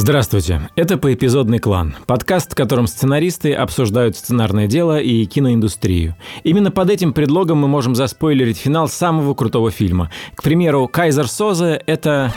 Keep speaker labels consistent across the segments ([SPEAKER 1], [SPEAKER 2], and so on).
[SPEAKER 1] Здравствуйте, это «Поэпизодный клан», подкаст, в котором сценаристы обсуждают сценарное дело и киноиндустрию. Именно под этим предлогом мы можем заспойлерить финал самого крутого фильма. К примеру, «Кайзер Созе» — это...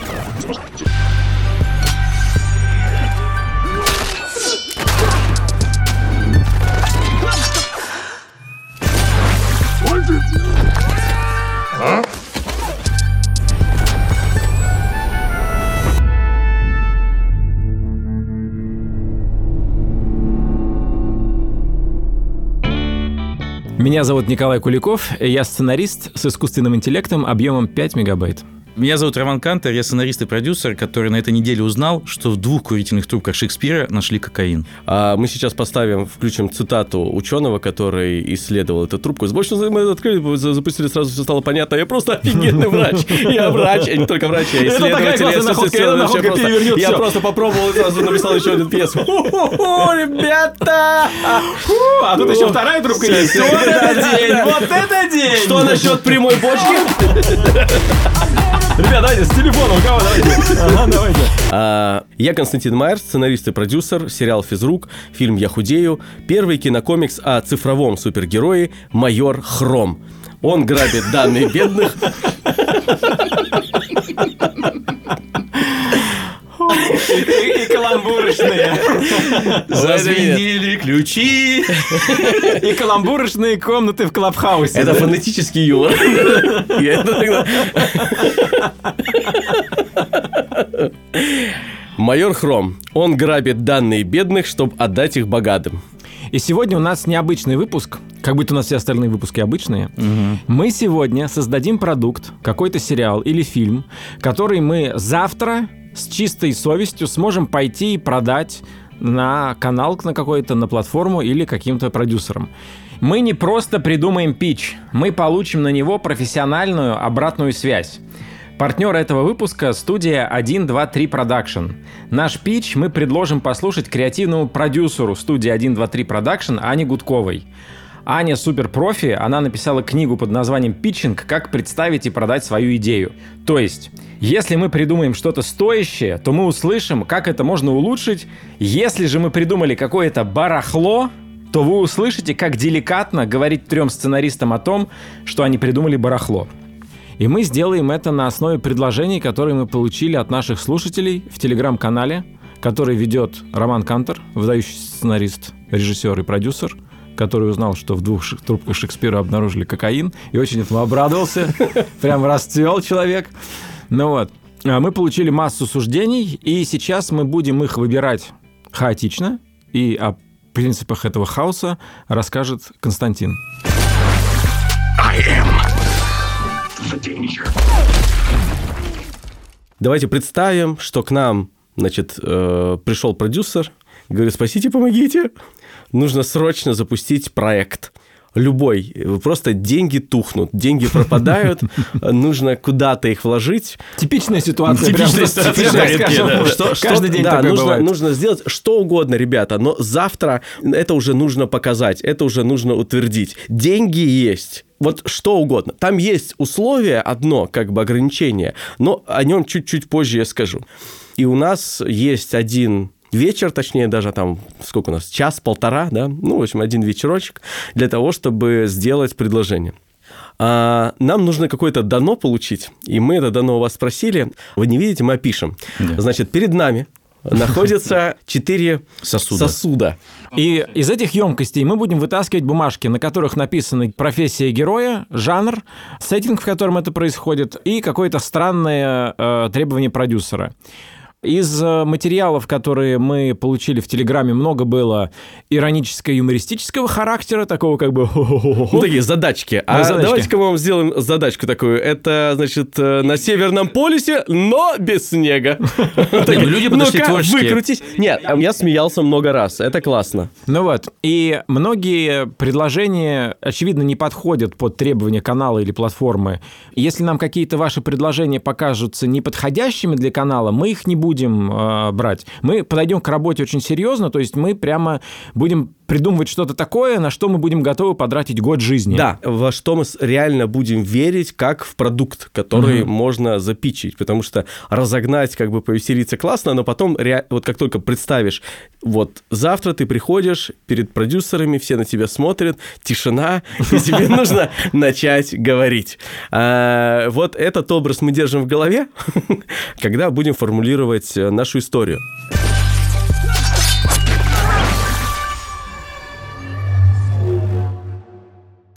[SPEAKER 1] Меня зовут Николай Куликов, я сценарист с искусственным интеллектом объемом 5 мегабайт.
[SPEAKER 2] Меня зовут Роман Кантер, я сценарист и продюсер, который на этой неделе узнал, что в двух курительных трубках Шекспира нашли кокаин.
[SPEAKER 3] А мы сейчас поставим, включим цитату ученого, который исследовал эту трубку. С больше мы открыли, запустили, сразу все стало понятно. Я просто офигенный врач. Я врач, я не только врач, я исследователь. Я просто попробовал и сразу написал еще один пьесу.
[SPEAKER 1] Ребята! А тут еще вторая трубка есть. Вот это день! Вот это день!
[SPEAKER 3] Что насчет прямой бочки?
[SPEAKER 1] Ребят, давайте с телефона, у кого давайте. Ага, давайте.
[SPEAKER 3] А, я Константин Майер, сценарист и продюсер, сериал «Физрук», фильм «Я худею», первый кинокомикс о цифровом супергерое «Майор Хром». Он грабит данные бедных.
[SPEAKER 1] И, каламбурочные.
[SPEAKER 2] Зазвенели ключи.
[SPEAKER 1] И каламбурочные комнаты в Клабхаусе.
[SPEAKER 3] Это фонетический юмор. Майор Хром. Он грабит данные бедных, чтобы отдать их богатым.
[SPEAKER 1] И сегодня у нас необычный выпуск, как будто у нас все остальные выпуски обычные.
[SPEAKER 2] Угу.
[SPEAKER 1] Мы сегодня создадим продукт, какой-то сериал или фильм, который мы завтра с чистой совестью сможем пойти и продать на канал на какой-то, на платформу или каким-то продюсерам. Мы не просто придумаем пич, мы получим на него профессиональную обратную связь. Партнер этого выпуска – студия 123 Production. Наш пич мы предложим послушать креативному продюсеру студии 123 Production Ане Гудковой. Аня суперпрофи, она написала книгу под названием «Питчинг. Как представить и продать свою идею». То есть, если мы придумаем что-то стоящее, то мы услышим, как это можно улучшить. Если же мы придумали какое-то барахло, то вы услышите, как деликатно говорить трем сценаристам о том, что они придумали барахло. И мы сделаем это на основе предложений, которые мы получили от наших слушателей в телеграм-канале, который ведет Роман Кантер, выдающийся сценарист, режиссер и продюсер – который узнал, что в двух трубках Шекспира обнаружили кокаин, и очень этому обрадовался. Прям расцвел человек. Ну вот. А мы получили массу суждений, и сейчас мы будем их выбирать хаотично, и о принципах этого хаоса расскажет Константин.
[SPEAKER 3] Давайте представим, что к нам, значит, э, пришел продюсер, говорит, спасите, помогите нужно срочно запустить проект любой. Просто деньги тухнут, деньги пропадают, нужно куда-то их вложить.
[SPEAKER 1] Типичная ситуация.
[SPEAKER 3] Типичная ситуация. Каждый день да, нужно, нужно сделать что угодно, ребята, но завтра это уже нужно показать, это уже нужно утвердить. Деньги есть вот что угодно. Там есть условие одно, как бы ограничение, но о нем чуть-чуть позже я скажу. И у нас есть один вечер, точнее даже там, сколько у нас, час-полтора, да, ну, в общем, один вечерочек для того, чтобы сделать предложение. А нам нужно какое-то дано получить, и мы это дано у вас спросили. Вы не видите, мы опишем. Да. Значит, перед нами находятся четыре сосуда. сосуда.
[SPEAKER 1] И из этих емкостей мы будем вытаскивать бумажки, на которых написаны профессия героя, жанр, сеттинг, в котором это происходит, и какое-то странное э, требование продюсера. Из э, материалов, которые мы получили в Телеграме, много было ироническо-юмористического характера, такого как бы...
[SPEAKER 3] Ну, такие задачки. А задачки. давайте-ка мы вам сделаем задачку такую. Это, значит, э, на Северном полюсе, но без снега.
[SPEAKER 2] Ну, люди подошли творческие.
[SPEAKER 3] выкрутись. Нет, я смеялся много раз. Это классно.
[SPEAKER 1] Ну вот. И многие предложения, очевидно, не подходят под требования канала или платформы. Если нам какие-то ваши предложения покажутся неподходящими для канала, мы их не будем будем э, брать. Мы подойдем к работе очень серьезно, то есть мы прямо будем придумывать что-то такое, на что мы будем готовы потратить год жизни.
[SPEAKER 3] Да, во что мы реально будем верить, как в продукт, который угу. можно запичить, потому что разогнать, как бы повеселиться классно, но потом, вот как только представишь, вот завтра ты приходишь перед продюсерами, все на тебя смотрят, тишина, и тебе нужно начать говорить. А, вот этот образ мы держим в голове, когда будем формулировать э, нашу историю.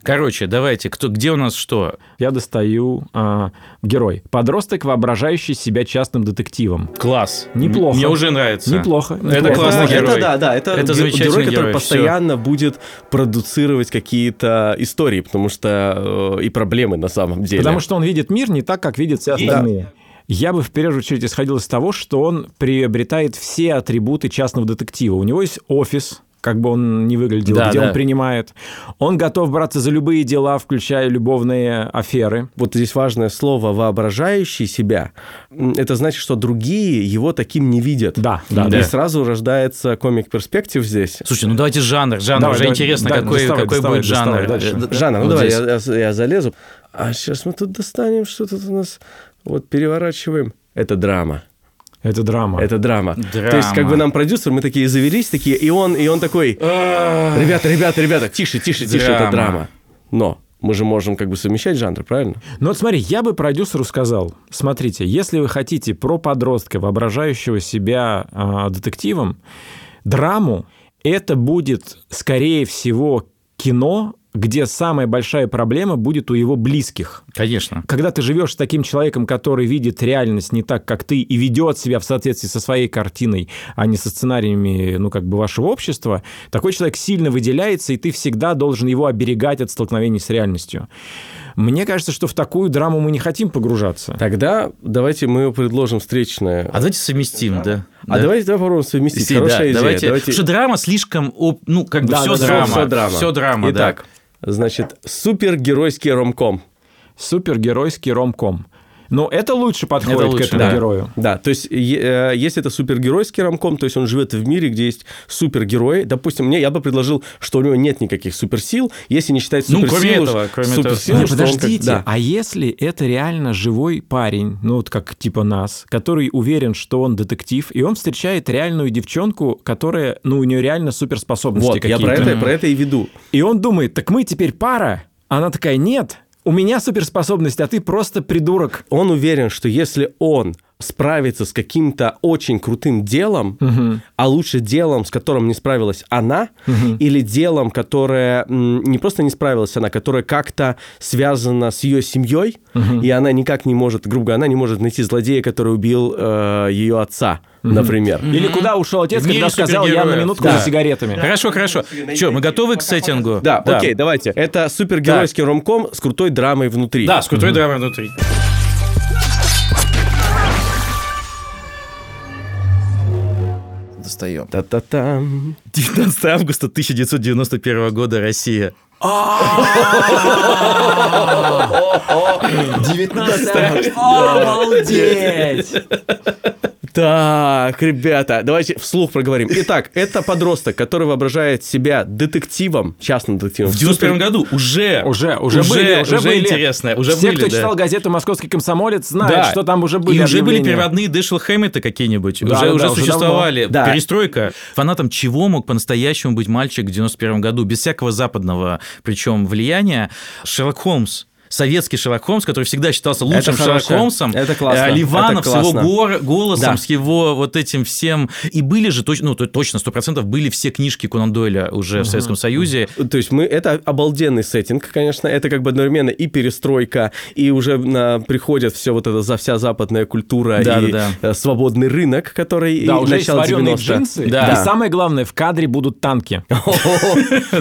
[SPEAKER 2] Короче, давайте, кто, где у нас что?
[SPEAKER 1] Я достаю э, герой. Подросток, воображающий себя частным детективом.
[SPEAKER 2] Класс.
[SPEAKER 1] Неплохо.
[SPEAKER 2] Мне уже нравится.
[SPEAKER 1] Неплохо.
[SPEAKER 2] Это неплохо. классный герой.
[SPEAKER 3] Это, да, да, это, это замечательный герой, который герой. постоянно Все. будет продуцировать какие-то истории, потому что э, и проблемы на самом деле.
[SPEAKER 1] Потому что он видит мир не так, как видят все остальные. Да. Я бы в первую очередь исходил из того, что он приобретает все атрибуты частного детектива. У него есть офис, как бы он не выглядел, да, где да. он принимает. Он готов браться за любые дела, включая любовные аферы.
[SPEAKER 3] Вот здесь важное слово «воображающий себя». Это значит, что другие его таким не видят.
[SPEAKER 1] Да, да.
[SPEAKER 3] И
[SPEAKER 1] да.
[SPEAKER 3] сразу рождается комик-перспектив здесь.
[SPEAKER 2] Слушайте, ну давайте жанр. Жанр давай, уже давай, интересно, да, какой, доставай, какой доставай, будет жанр.
[SPEAKER 3] Доставай жанр, ну вот давай, я, я, я залезу. А сейчас мы тут достанем, что тут у нас... Вот переворачиваем. Это драма.
[SPEAKER 1] Это драма.
[SPEAKER 3] Это драма. драма. То есть, как бы нам продюсер, мы такие завелись, такие, и он, и он такой, ребята, ребята, ребята, тише, тише, тише, драма. это драма. Но мы же можем как бы совмещать жанры, правильно?
[SPEAKER 1] Ну вот смотри, я бы продюсеру сказал, смотрите, если вы хотите про подростка, воображающего себя э, детективом, драму, это будет, скорее всего, кино где самая большая проблема будет у его близких.
[SPEAKER 2] Конечно.
[SPEAKER 1] Когда ты живешь с таким человеком, который видит реальность не так, как ты, и ведет себя в соответствии со своей картиной, а не со сценариями, ну, как бы вашего общества, такой человек сильно выделяется, и ты всегда должен его оберегать от столкновений с реальностью. Мне кажется, что в такую драму мы не хотим погружаться.
[SPEAKER 3] Тогда давайте мы предложим встречное.
[SPEAKER 2] А давайте совместим, да?
[SPEAKER 3] А да? давайте давай попробуем совместить. Хорошая да, идея.
[SPEAKER 2] Давайте, давайте... Что драма слишком, ну, как бы да, все, да, драма. все драма. Все драма,
[SPEAKER 3] Итак, да. Значит, супергеройский ромком.
[SPEAKER 1] Супергеройский ромком. Но это лучше подходит это лучше, к этому
[SPEAKER 3] да.
[SPEAKER 1] герою.
[SPEAKER 3] Да, то есть э, если это супергеройский рамком, то есть он живет в мире, где есть супергерои. Допустим, мне я бы предложил, что у него нет никаких суперсил, если не считать суперсилу.
[SPEAKER 2] Ну, кроме этого, кроме
[SPEAKER 1] суперсилу, этого. Подождите, как, да. а если это реально живой парень, ну вот как типа нас, который уверен, что он детектив, и он встречает реальную девчонку, которая, ну у нее реально суперспособности вот, какие-то.
[SPEAKER 3] я про это, про это и веду.
[SPEAKER 1] И он думает, так мы теперь пара. Она такая, нет, у меня суперспособность, а ты просто придурок.
[SPEAKER 3] Он уверен, что если он справится с каким-то очень крутым делом, угу. а лучше делом, с которым не справилась она, угу. или делом, которое не просто не справилась она, которое как-то связано с ее семьей, угу. и она никак не может, грубо говоря, она не может найти злодея, который убил э, ее отца например.
[SPEAKER 1] Или куда ушел отец, когда сказал, я на минутку за сигаретами.
[SPEAKER 2] Хорошо, хорошо. Что, мы готовы к сеттингу?
[SPEAKER 3] Да, окей, давайте. Это супергеройский ромком с крутой драмой внутри.
[SPEAKER 2] Да, с крутой драмой внутри.
[SPEAKER 3] Достаем. Та-та-там.
[SPEAKER 2] 19 августа 1991 года, Россия.
[SPEAKER 1] 19 Обалдеть!
[SPEAKER 3] Так, ребята, давайте вслух проговорим. Итак, это подросток, который воображает себя детективом, частным детективом.
[SPEAKER 2] В 91 году уже.
[SPEAKER 1] Уже, уже, уже были, уже,
[SPEAKER 2] уже
[SPEAKER 1] были.
[SPEAKER 2] интересно. Уже
[SPEAKER 1] Все,
[SPEAKER 2] были,
[SPEAKER 1] кто
[SPEAKER 2] да.
[SPEAKER 1] читал газету «Московский комсомолец», знают, да. что там уже были
[SPEAKER 2] И уже были переводные Дэшел Хэммета какие-нибудь. Да, уже, да, уже существовали. Да. Перестройка. Фанатом чего мог по-настоящему быть мальчик в 91 году? Без всякого западного, причем влияния. Шерлок Холмс советский Шерлок Холмс, который всегда считался лучшим это Шерлок Холмсом.
[SPEAKER 3] Это классно.
[SPEAKER 2] Э, Ливанов это с его гор, голосом, да. с его вот этим всем. И были же, точно, ну, точно, сто процентов были все книжки Конан Дойля уже угу. в Советском Союзе.
[SPEAKER 3] То есть мы, это обалденный сеттинг, конечно, это как бы одновременно и перестройка, и уже на, приходит все вот это, за вся западная культура да, и да, да. свободный рынок, который
[SPEAKER 1] да, и уже начало 90 джинсы, да. и самое главное, в кадре будут танки.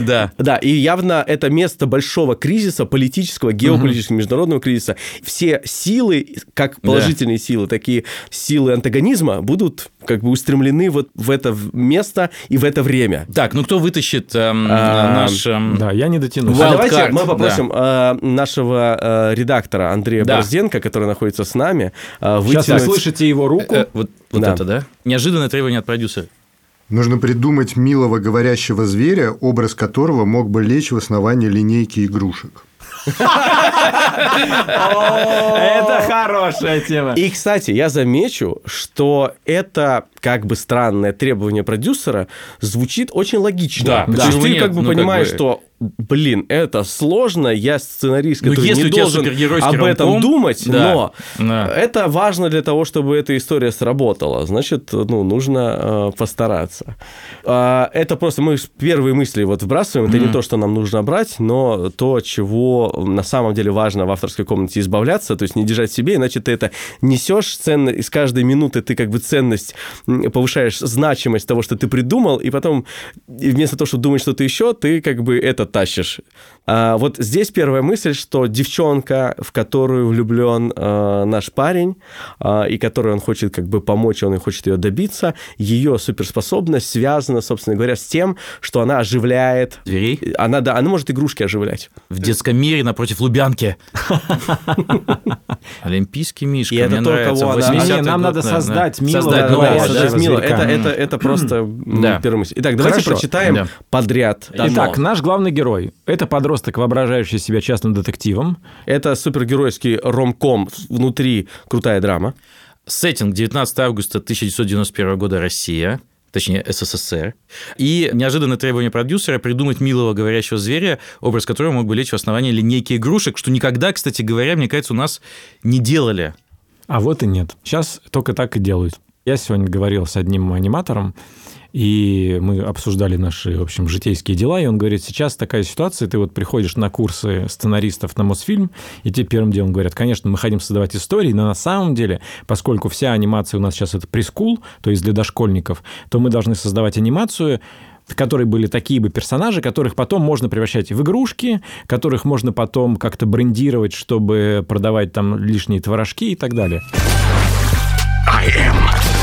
[SPEAKER 3] Да. Да, и явно это место большого кризиса политического, геополитического, политического международного кризиса. Все силы, как положительные да. силы, такие силы антагонизма будут как бы устремлены вот в это место и в это время.
[SPEAKER 2] Так, ну кто вытащит эм, а, наш... Эм...
[SPEAKER 1] Да, я не дотяну.
[SPEAKER 3] А давайте мы попросим да. э, нашего э, редактора Андрея да. Борзенко, который находится с нами,
[SPEAKER 1] э, вытянуть... Сейчас вы слышите его руку. Э, э,
[SPEAKER 2] вот вот да. это, да? Неожиданное требование от продюсера.
[SPEAKER 4] Нужно придумать милого говорящего зверя, образ которого мог бы лечь в основании линейки игрушек.
[SPEAKER 1] Это хорошая тема.
[SPEAKER 3] И, кстати, я замечу, что это как бы странное требование продюсера звучит очень логично. Да, То есть ты как бы ну, понимаешь, что блин, это сложно, я сценарист, ну, который если не должен об этом ромком, думать, да, но да. это важно для того, чтобы эта история сработала. Значит, ну, нужно э, постараться. Э, это просто мы первые мысли вот вбрасываем, это mm-hmm. не то, что нам нужно брать, но то, чего на самом деле важно в авторской комнате избавляться, то есть не держать себе, иначе ты это несешь ценно, из каждой минуты ты как бы ценность повышаешь, значимость того, что ты придумал, и потом вместо того, чтобы думать что-то еще, ты как бы это тащишь. А вот здесь первая мысль, что девчонка, в которую влюблен э, наш парень, э, и которой он хочет как бы помочь, он и хочет ее добиться, ее суперспособность связана, собственно говоря, с тем, что она оживляет...
[SPEAKER 2] Дверей?
[SPEAKER 3] Она, да, она может игрушки оживлять.
[SPEAKER 2] В детском мире напротив Лубянки. Олимпийский мишка,
[SPEAKER 1] и это то, кого она... Нам надо создать Милу.
[SPEAKER 3] Это просто первая мысль. Итак, давайте прочитаем подряд.
[SPEAKER 1] Итак, наш главный герой – это подросток подросток, воображающий себя частным детективом.
[SPEAKER 3] Это супергеройский ромком, внутри крутая драма.
[SPEAKER 2] Сеттинг 19 августа 1991 года Россия точнее СССР. И неожиданное требование продюсера придумать милого говорящего зверя, образ которого мог бы лечь в основании линейки игрушек, что никогда, кстати говоря, мне кажется, у нас не делали.
[SPEAKER 1] А вот и нет. Сейчас только так и делают. Я сегодня говорил с одним аниматором, и мы обсуждали наши, в общем, житейские дела, и он говорит, сейчас такая ситуация, ты вот приходишь на курсы сценаристов на Мосфильм, и тебе первым делом говорят, конечно, мы хотим создавать истории, но на самом деле, поскольку вся анимация у нас сейчас это прескул, то есть для дошкольников, то мы должны создавать анимацию, в которой были такие бы персонажи, которых потом можно превращать в игрушки, которых можно потом как-то брендировать, чтобы продавать там лишние творожки и так далее. I am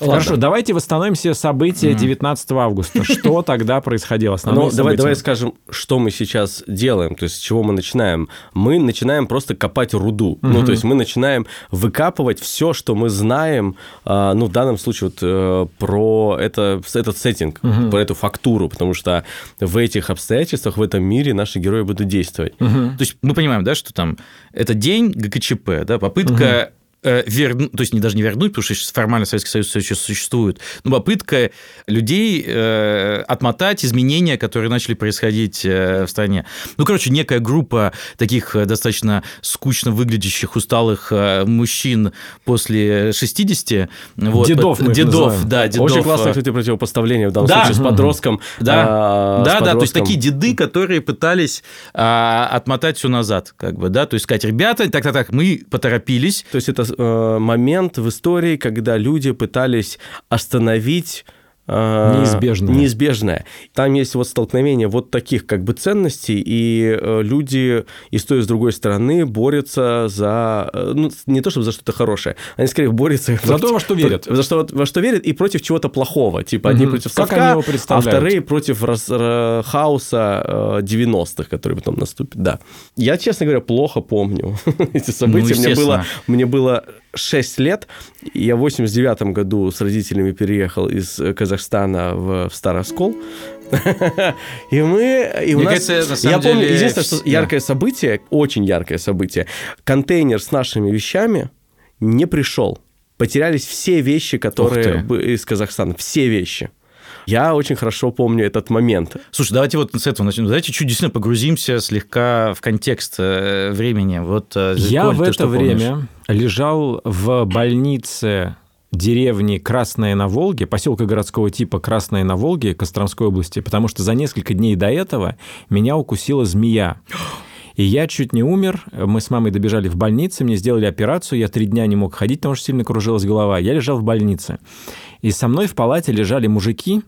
[SPEAKER 1] Ладно. Хорошо, давайте восстановим все события 19 августа. Что тогда происходило?
[SPEAKER 3] Ну, давай, давай скажем, что мы сейчас делаем, то есть с чего мы начинаем. Мы начинаем просто копать руду. Ну, то есть мы начинаем выкапывать все, что мы знаем, а, ну, в данном случае вот э, про это, этот сеттинг, про эту фактуру, потому что в этих обстоятельствах, в этом мире наши герои будут действовать.
[SPEAKER 2] То есть мы понимаем, да, что там это день ГКЧП, да, попытка вернуть, то есть не даже не вернуть, потому что формально Советский Союз все еще существует, но попытка людей э, отмотать изменения, которые начали происходить э, в стране. Ну, короче, некая группа таких э, достаточно скучно выглядящих, усталых э, мужчин после 60.
[SPEAKER 1] Вот, дедов мы
[SPEAKER 2] Дедов, да, дедов.
[SPEAKER 3] Очень классное, кстати, противопоставление в данном да. случае с подростком.
[SPEAKER 2] Да, а, да, да, то есть такие деды, которые пытались а, отмотать все назад, как бы, да, то есть сказать, ребята, так-так-так, мы поторопились.
[SPEAKER 3] То есть это э, момент в истории, когда люди пытались остановить
[SPEAKER 1] э, неизбежное.
[SPEAKER 3] неизбежное. Там есть вот столкновение вот таких как бы ценностей, и э, люди и с той, и с другой стороны борются за, э, ну, не то чтобы за что-то хорошее, они скорее борются...
[SPEAKER 1] За то, во что верят.
[SPEAKER 3] За что, во что верят и против чего-то плохого. Типа одни угу. против совка, как они его а вторые против раз, хаоса 90-х, который потом наступит. Да. Я, честно говоря, плохо помню эти события. Ну, мне, было, мне было 6 лет. Я в 89 году с родителями переехал из Казахстана в, в Староскол. И мы... И у нас... Я помню, единственное, что яркое событие, очень яркое событие, контейнер с нашими вещами не пришел. Потерялись все вещи, которые из Казахстана. Все вещи. Я очень хорошо помню этот момент.
[SPEAKER 2] Слушай, давайте вот с этого начнем. Давайте чуть действительно погрузимся слегка в контекст э, времени. Вот,
[SPEAKER 1] э, Я Коль, в это время лежал в больнице деревни Красная на Волге, поселка городского типа Красная на Волге Костромской области, потому что за несколько дней до этого меня укусила змея. И я чуть не умер. Мы с мамой добежали в больницу, мне сделали операцию. Я три дня не мог ходить, потому что сильно кружилась голова. Я лежал в больнице. И со мной в палате лежали мужики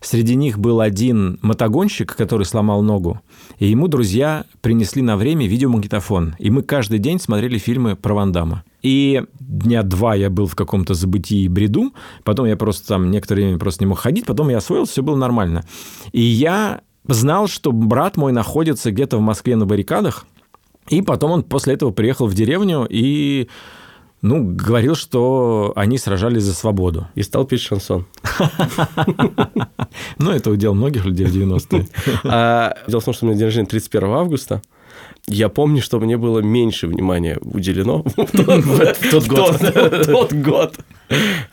[SPEAKER 1] Среди них был один мотогонщик, который сломал ногу, и ему друзья принесли на время видеомагнитофон. И мы каждый день смотрели фильмы про Ван Дамма. И дня два я был в каком-то забытии и бреду, потом я просто там некоторое время просто не мог ходить, потом я освоился, все было нормально. И я знал, что брат мой находится где-то в Москве на баррикадах, и потом он после этого приехал в деревню и ну, говорил, что они сражались за свободу.
[SPEAKER 3] И стал петь шансон.
[SPEAKER 1] Ну, это удел многих людей в 90-е.
[SPEAKER 3] А, дело в том, что у меня день рождения 31 августа. Я помню, что мне было меньше внимания уделено в тот год. Тот год.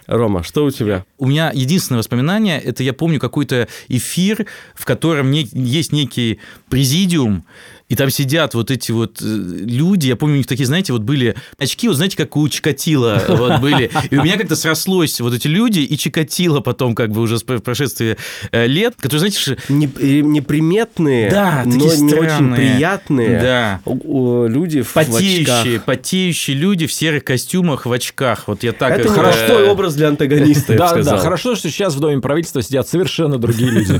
[SPEAKER 3] Рома, что у тебя?
[SPEAKER 2] У меня единственное воспоминание, это я помню какой-то эфир, в котором есть некий президиум, и там сидят вот эти вот э, люди, я помню, у них такие, знаете, вот были очки, вот знаете, как у Чикатила вот были, и у меня как-то срослось вот эти люди и Чикатило потом как бы уже с прошествия э, лет, которые, знаете,
[SPEAKER 3] неприметные,
[SPEAKER 2] да,
[SPEAKER 3] но не очень приятные
[SPEAKER 2] да.
[SPEAKER 3] люди в
[SPEAKER 2] потеющие, очках. потеющие люди в серых костюмах в очках, вот я так...
[SPEAKER 3] Это хороший образ для антагониста,
[SPEAKER 1] Да, да, хорошо, что сейчас в Доме правительства сидят совершенно другие люди,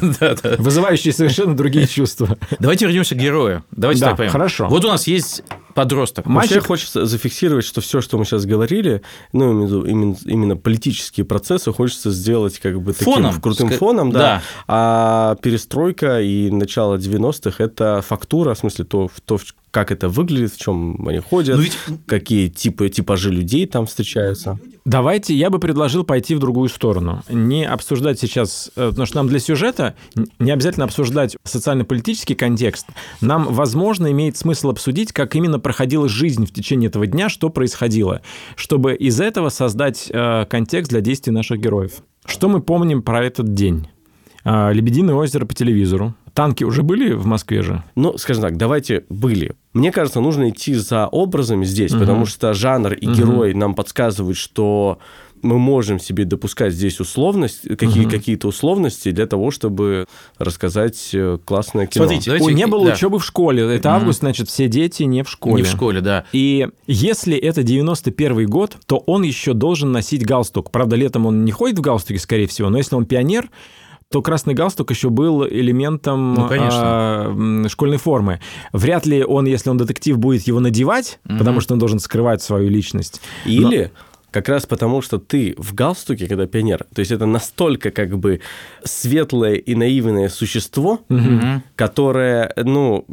[SPEAKER 1] вызывающие совершенно другие чувства.
[SPEAKER 2] Давайте вернемся к герою. Давайте да, так поймем.
[SPEAKER 1] Хорошо.
[SPEAKER 2] Вот у нас есть подросток.
[SPEAKER 3] Мальчик... Вообще хочется зафиксировать, что все, что мы сейчас говорили, ну, именно, именно политические процессы, хочется сделать как бы таким
[SPEAKER 2] фоном.
[SPEAKER 3] крутым Ск... фоном, да. да. А перестройка и начало 90-х – это фактура, в смысле, то, то, как это выглядит, в чем они ходят, ведь... какие типы, типажи людей там встречаются.
[SPEAKER 1] Давайте, я бы предложил пойти в другую сторону. Не обсуждать сейчас, э, потому что нам для сюжета не обязательно обсуждать социально-политический контекст. Нам, возможно, имеет смысл обсудить, как именно проходила жизнь в течение этого дня, что происходило, чтобы из этого создать э, контекст для действий наших героев. Что мы помним про этот день? Э, Лебединое озеро по телевизору. Танки уже были в Москве же?
[SPEAKER 3] Ну, скажем так, давайте были. Мне кажется, нужно идти за образами здесь, угу. потому что жанр и угу. герой нам подсказывают, что мы можем себе допускать здесь условность, какие, угу. какие-то условности для того, чтобы рассказать э, классное кино.
[SPEAKER 1] Смотрите, давайте, не было да. учебы в школе. Это угу. август, значит, все дети не в школе.
[SPEAKER 2] Не в школе, да.
[SPEAKER 1] И если это 91 год, то он еще должен носить галстук. Правда, летом он не ходит в галстуке, скорее всего, но если он пионер, то красный галстук еще был элементом ну, э, школьной формы. Вряд ли он, если он детектив, будет его надевать, угу. потому что он должен скрывать свою личность.
[SPEAKER 3] Или... Но как раз потому, что ты в галстуке, когда пионер, то есть это настолько как бы светлое и наивное существо, угу. которое, ну...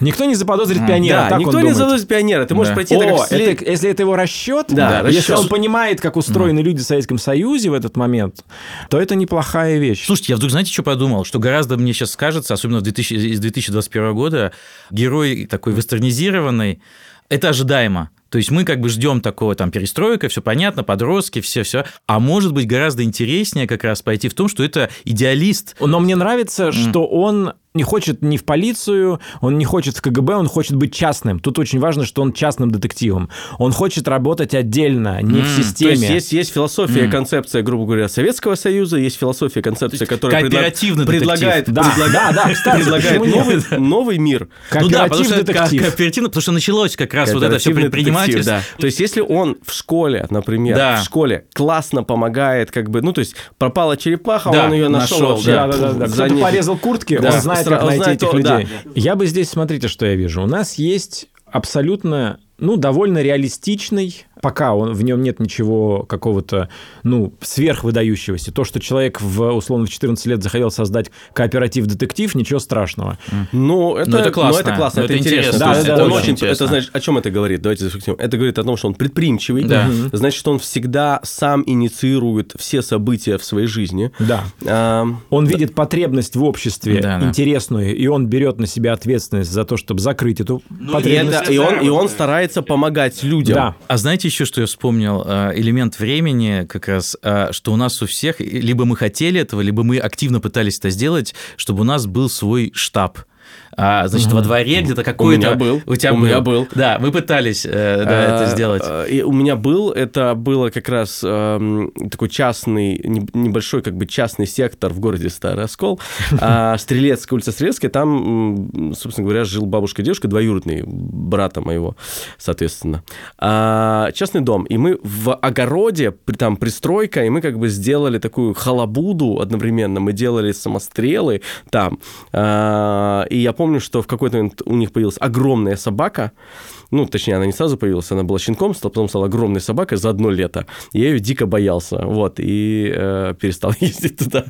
[SPEAKER 1] Никто не заподозрит пионера,
[SPEAKER 3] Да, никто не заподозрит пионера. Ты можешь да. пройти... О,
[SPEAKER 1] это, это, если это его расчет, да, да, если он понимает, как устроены люди в Советском Союзе в этот момент, то это неплохая вещь.
[SPEAKER 2] Слушайте, я вдруг, знаете, что подумал? Что гораздо мне сейчас кажется, особенно в 2000, из 2021 года, герой такой вестернизированный, это ожидаемо. То есть мы как бы ждем такого там перестройка, все понятно, подростки, все все. А может быть гораздо интереснее как раз пойти в том, что это идеалист.
[SPEAKER 1] Но мне нравится, mm. что он не хочет ни в полицию, он не хочет в КГБ, он хочет быть частным. Тут очень важно, что он частным детективом. Он хочет работать отдельно, не mm, в системе. То
[SPEAKER 3] есть есть, есть философия, mm. концепция, грубо говоря, Советского Союза, есть философия, концепция, которая
[SPEAKER 2] кооперативный
[SPEAKER 3] предла- предлагает, да, предлагает, да, да, кстати, предлагает новый, новый мир.
[SPEAKER 2] Ну да, потому что детектив. кооперативно, потому что началось как раз вот это все предпринимательство. Да.
[SPEAKER 3] То есть если он в школе, например, да. в школе классно помогает, как бы, ну то есть пропала черепаха, да, он ее нашел. нашел
[SPEAKER 1] да, да, да, да. Кто-то порезал куртки, да. он знает, как найти этих людей. Да. Я бы здесь, смотрите, что я вижу. У нас есть абсолютно ну, довольно реалистичный, пока он, в нем нет ничего какого-то, ну, сверхвыдающегося. То, что человек в, условно, в 14 лет захотел создать кооператив-детектив, ничего страшного.
[SPEAKER 3] Ну, это, ну, это классно. Ну, это классно, это, это интересно. Да, да, да, он очень, интересно. Это, значит, о чем это говорит? Давайте зафиксируем. Это говорит о том, что он предприимчивый, да. значит, что он всегда сам инициирует все события в своей жизни.
[SPEAKER 1] Да. А, он да. видит потребность в обществе да, интересную, и он берет на себя ответственность за то, чтобы закрыть эту ну, потребность.
[SPEAKER 3] И, это, и, он, и он старается старается помогать людям. Да.
[SPEAKER 2] А знаете еще, что я вспомнил? Э, элемент времени как раз, э, что у нас у всех, либо мы хотели этого, либо мы активно пытались это сделать, чтобы у нас был свой штаб а, значит, во дворе где-то какой-то...
[SPEAKER 3] У меня был.
[SPEAKER 2] У тебя
[SPEAKER 3] у
[SPEAKER 2] был.
[SPEAKER 3] меня был.
[SPEAKER 2] Да, вы пытались э, да, это
[SPEAKER 3] А,
[SPEAKER 2] сделать.
[SPEAKER 3] а, И у меня был, это было как раз эм, такой частный, не- небольшой как бы частный сектор в городе Старый Оскол, а, Стрелецкая, улица Стрелецкая, там, собственно говоря, жил бабушка и дедушка, двоюродный брата моего, соответственно. А, Частный дом, и мы в огороде, там пристройка, и мы как бы сделали такую халабуду одновременно, мы делали самострелы там, А, и я помню, что в какой-то момент у них появилась огромная собака, ну, точнее, она не сразу появилась, она была щенком, стала- потом стала огромной собакой за одно лето. И я ее дико боялся, вот, и э, перестал ездить туда.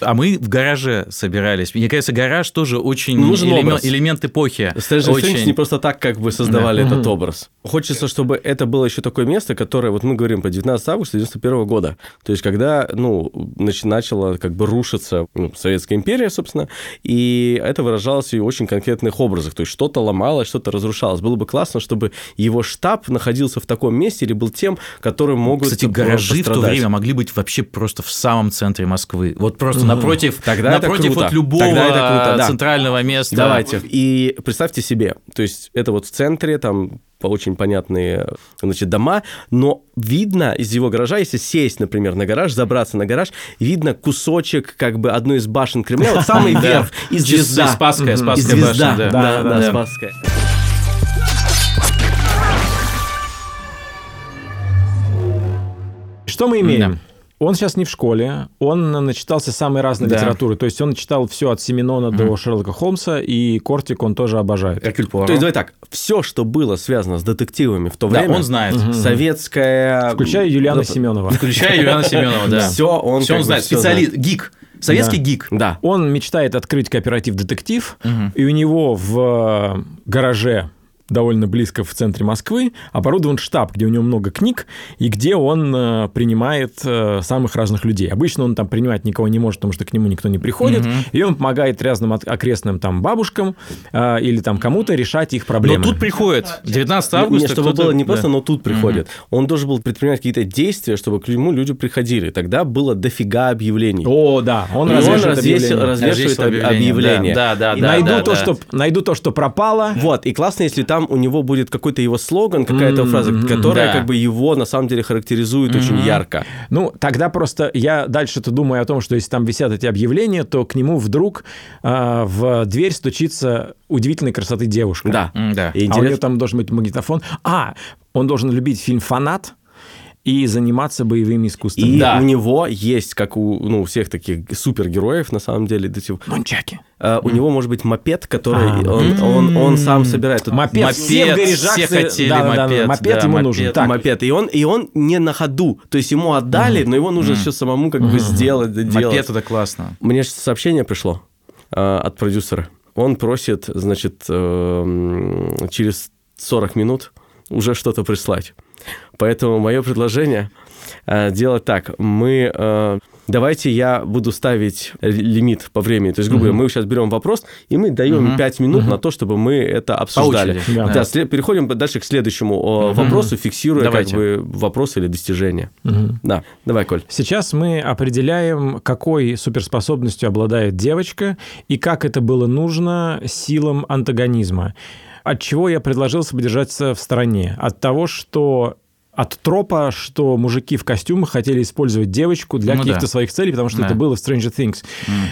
[SPEAKER 2] А мы в гараже собирались. Мне кажется, гараж тоже очень
[SPEAKER 3] Нужен
[SPEAKER 2] элемен-
[SPEAKER 3] образ.
[SPEAKER 2] элемент эпохи.
[SPEAKER 3] Stranger
[SPEAKER 2] Очень.
[SPEAKER 3] Не просто так как бы создавали этот образ. Хочется, чтобы это было еще такое место, которое, вот мы говорим по 19 августа 91 года, то есть когда, ну, нач- начала как бы рушиться ну, Советская империя, собственно, и это выражалось и в очень конкретных образах, то есть что-то ломалось, что-то разрушалось. Было бы классно, чтобы его штаб находился в таком месте или был тем, которым могут
[SPEAKER 2] Кстати, гаражи в то
[SPEAKER 3] пострадать.
[SPEAKER 2] время могли быть вообще просто в самом центре Москвы. Вот просто напротив,
[SPEAKER 3] Тогда это
[SPEAKER 2] напротив
[SPEAKER 3] круто.
[SPEAKER 2] вот любого
[SPEAKER 3] Тогда это круто, да.
[SPEAKER 2] центрального места.
[SPEAKER 3] Давайте. И представьте себе, то есть это вот в центре, там очень понятные значит, дома, но видно из его гаража, если сесть, например, на гараж, забраться на гараж, видно кусочек как бы одной из башен Кремля, вот самый верх, и звезда.
[SPEAKER 2] Спасская, Спасская башня, да,
[SPEAKER 3] да. Спасская.
[SPEAKER 1] Что мы имеем? Он сейчас не в школе, он начитался самой разной
[SPEAKER 2] Да.
[SPEAKER 1] литературы. То есть он читал все от Семенона до Шерлока Холмса, и Кортик он тоже обожает.
[SPEAKER 2] Эркюль Пуаро.
[SPEAKER 3] То есть, давай так, все, что было связано с детективами в то
[SPEAKER 2] Да,
[SPEAKER 3] время,
[SPEAKER 2] он знает.
[SPEAKER 3] советская...
[SPEAKER 1] Включая Юлиана Семенова.
[SPEAKER 2] Включая Юлиана Семенова, да.
[SPEAKER 3] Все он,
[SPEAKER 2] Все он знает. Специалист, гик. Советский
[SPEAKER 1] Да.
[SPEAKER 2] гик.
[SPEAKER 3] Да.
[SPEAKER 1] Он мечтает открыть кооператив детектив, и у него в э, гараже довольно близко в центре Москвы оборудован штаб, где у него много книг и где он э, принимает э, самых разных людей. Обычно он там принимать никого не может, потому что к нему никто не приходит, и он помогает разным окрестным там бабушкам э, или там кому-то решать их
[SPEAKER 2] Но
[SPEAKER 1] проблемы.
[SPEAKER 2] тут приходит 19
[SPEAKER 3] Не,
[SPEAKER 2] августа.
[SPEAKER 3] чтобы
[SPEAKER 2] кто-то-
[SPEAKER 3] было не
[SPEAKER 2] да.
[SPEAKER 3] просто, но тут приходит. Он должен был предпринимать какие-то действия, чтобы к нему люди приходили. Тогда было дофига объявлений.
[SPEAKER 1] О, да, он
[SPEAKER 3] И он
[SPEAKER 1] развешивает
[SPEAKER 3] развесил-
[SPEAKER 1] объявления.
[SPEAKER 3] развешивает.
[SPEAKER 2] Да, да, да.
[SPEAKER 1] найду,
[SPEAKER 2] да,
[SPEAKER 1] то,
[SPEAKER 2] да.
[SPEAKER 1] Что, найду то, что пропало.
[SPEAKER 3] Вот, и классно, если там у него будет какой-то его слоган, какая-то фраза, которая
[SPEAKER 2] да.
[SPEAKER 3] как бы его на самом деле характеризует очень ярко.
[SPEAKER 1] Ну, тогда просто я дальше-то думаю о том, что если там висят эти объявления, то к нему вдруг а, в дверь стучится удивительной красоты девушка.
[SPEAKER 3] Да.
[SPEAKER 2] М, Да.
[SPEAKER 3] И
[SPEAKER 1] А у
[SPEAKER 3] интересно-
[SPEAKER 1] нее там должен быть магнитофон. А, он должен любить фильм «Фанат» и заниматься боевыми искусствами.
[SPEAKER 3] И
[SPEAKER 2] Да.
[SPEAKER 3] у него есть, как у, ну, у всех таких супергероев, на самом деле, детектив,
[SPEAKER 1] Нончаки.
[SPEAKER 3] э, у него может быть мопед, который
[SPEAKER 1] А.
[SPEAKER 3] он, он, он сам собирает.
[SPEAKER 1] Мопед,
[SPEAKER 2] Мопед,
[SPEAKER 1] все
[SPEAKER 2] все хотели
[SPEAKER 1] да, да, да,
[SPEAKER 2] мопед,
[SPEAKER 1] мопед
[SPEAKER 2] да,
[SPEAKER 1] ему
[SPEAKER 2] мопед.
[SPEAKER 1] нужен. Так,
[SPEAKER 3] мопед. И он, и он не на ходу. То есть ему отдали, но его нужно еще самому как бы сделать, доделать.
[SPEAKER 2] Мопед это классно.
[SPEAKER 3] Мне сообщение пришло э, от продюсера. Он просит, значит, э, через 40 минут уже что-то прислать. Поэтому мое предложение э, делать так. Мы... э, Давайте я буду ставить лимит по времени. То есть, грубо говоря, мы сейчас берем вопрос, и мы даем 5 минут на то, чтобы мы это обсуждали.
[SPEAKER 2] очереди,
[SPEAKER 1] да.
[SPEAKER 3] Да, сле- переходим дальше к следующему э, вопросу, фиксируя
[SPEAKER 2] Давайте.
[SPEAKER 3] как бы вопрос или достижение. Да, давай, Коль.
[SPEAKER 1] Сейчас мы определяем, какой суперспособностью обладает девочка и как это было нужно силам антагонизма. От чего я предложил себе держаться в стороне? От того, что от тропа, что мужики в костюмах хотели использовать девочку для
[SPEAKER 2] Ну
[SPEAKER 1] каких-то
[SPEAKER 2] да.
[SPEAKER 1] своих целей, потому что
[SPEAKER 2] Да.
[SPEAKER 1] это было в Stranger Things.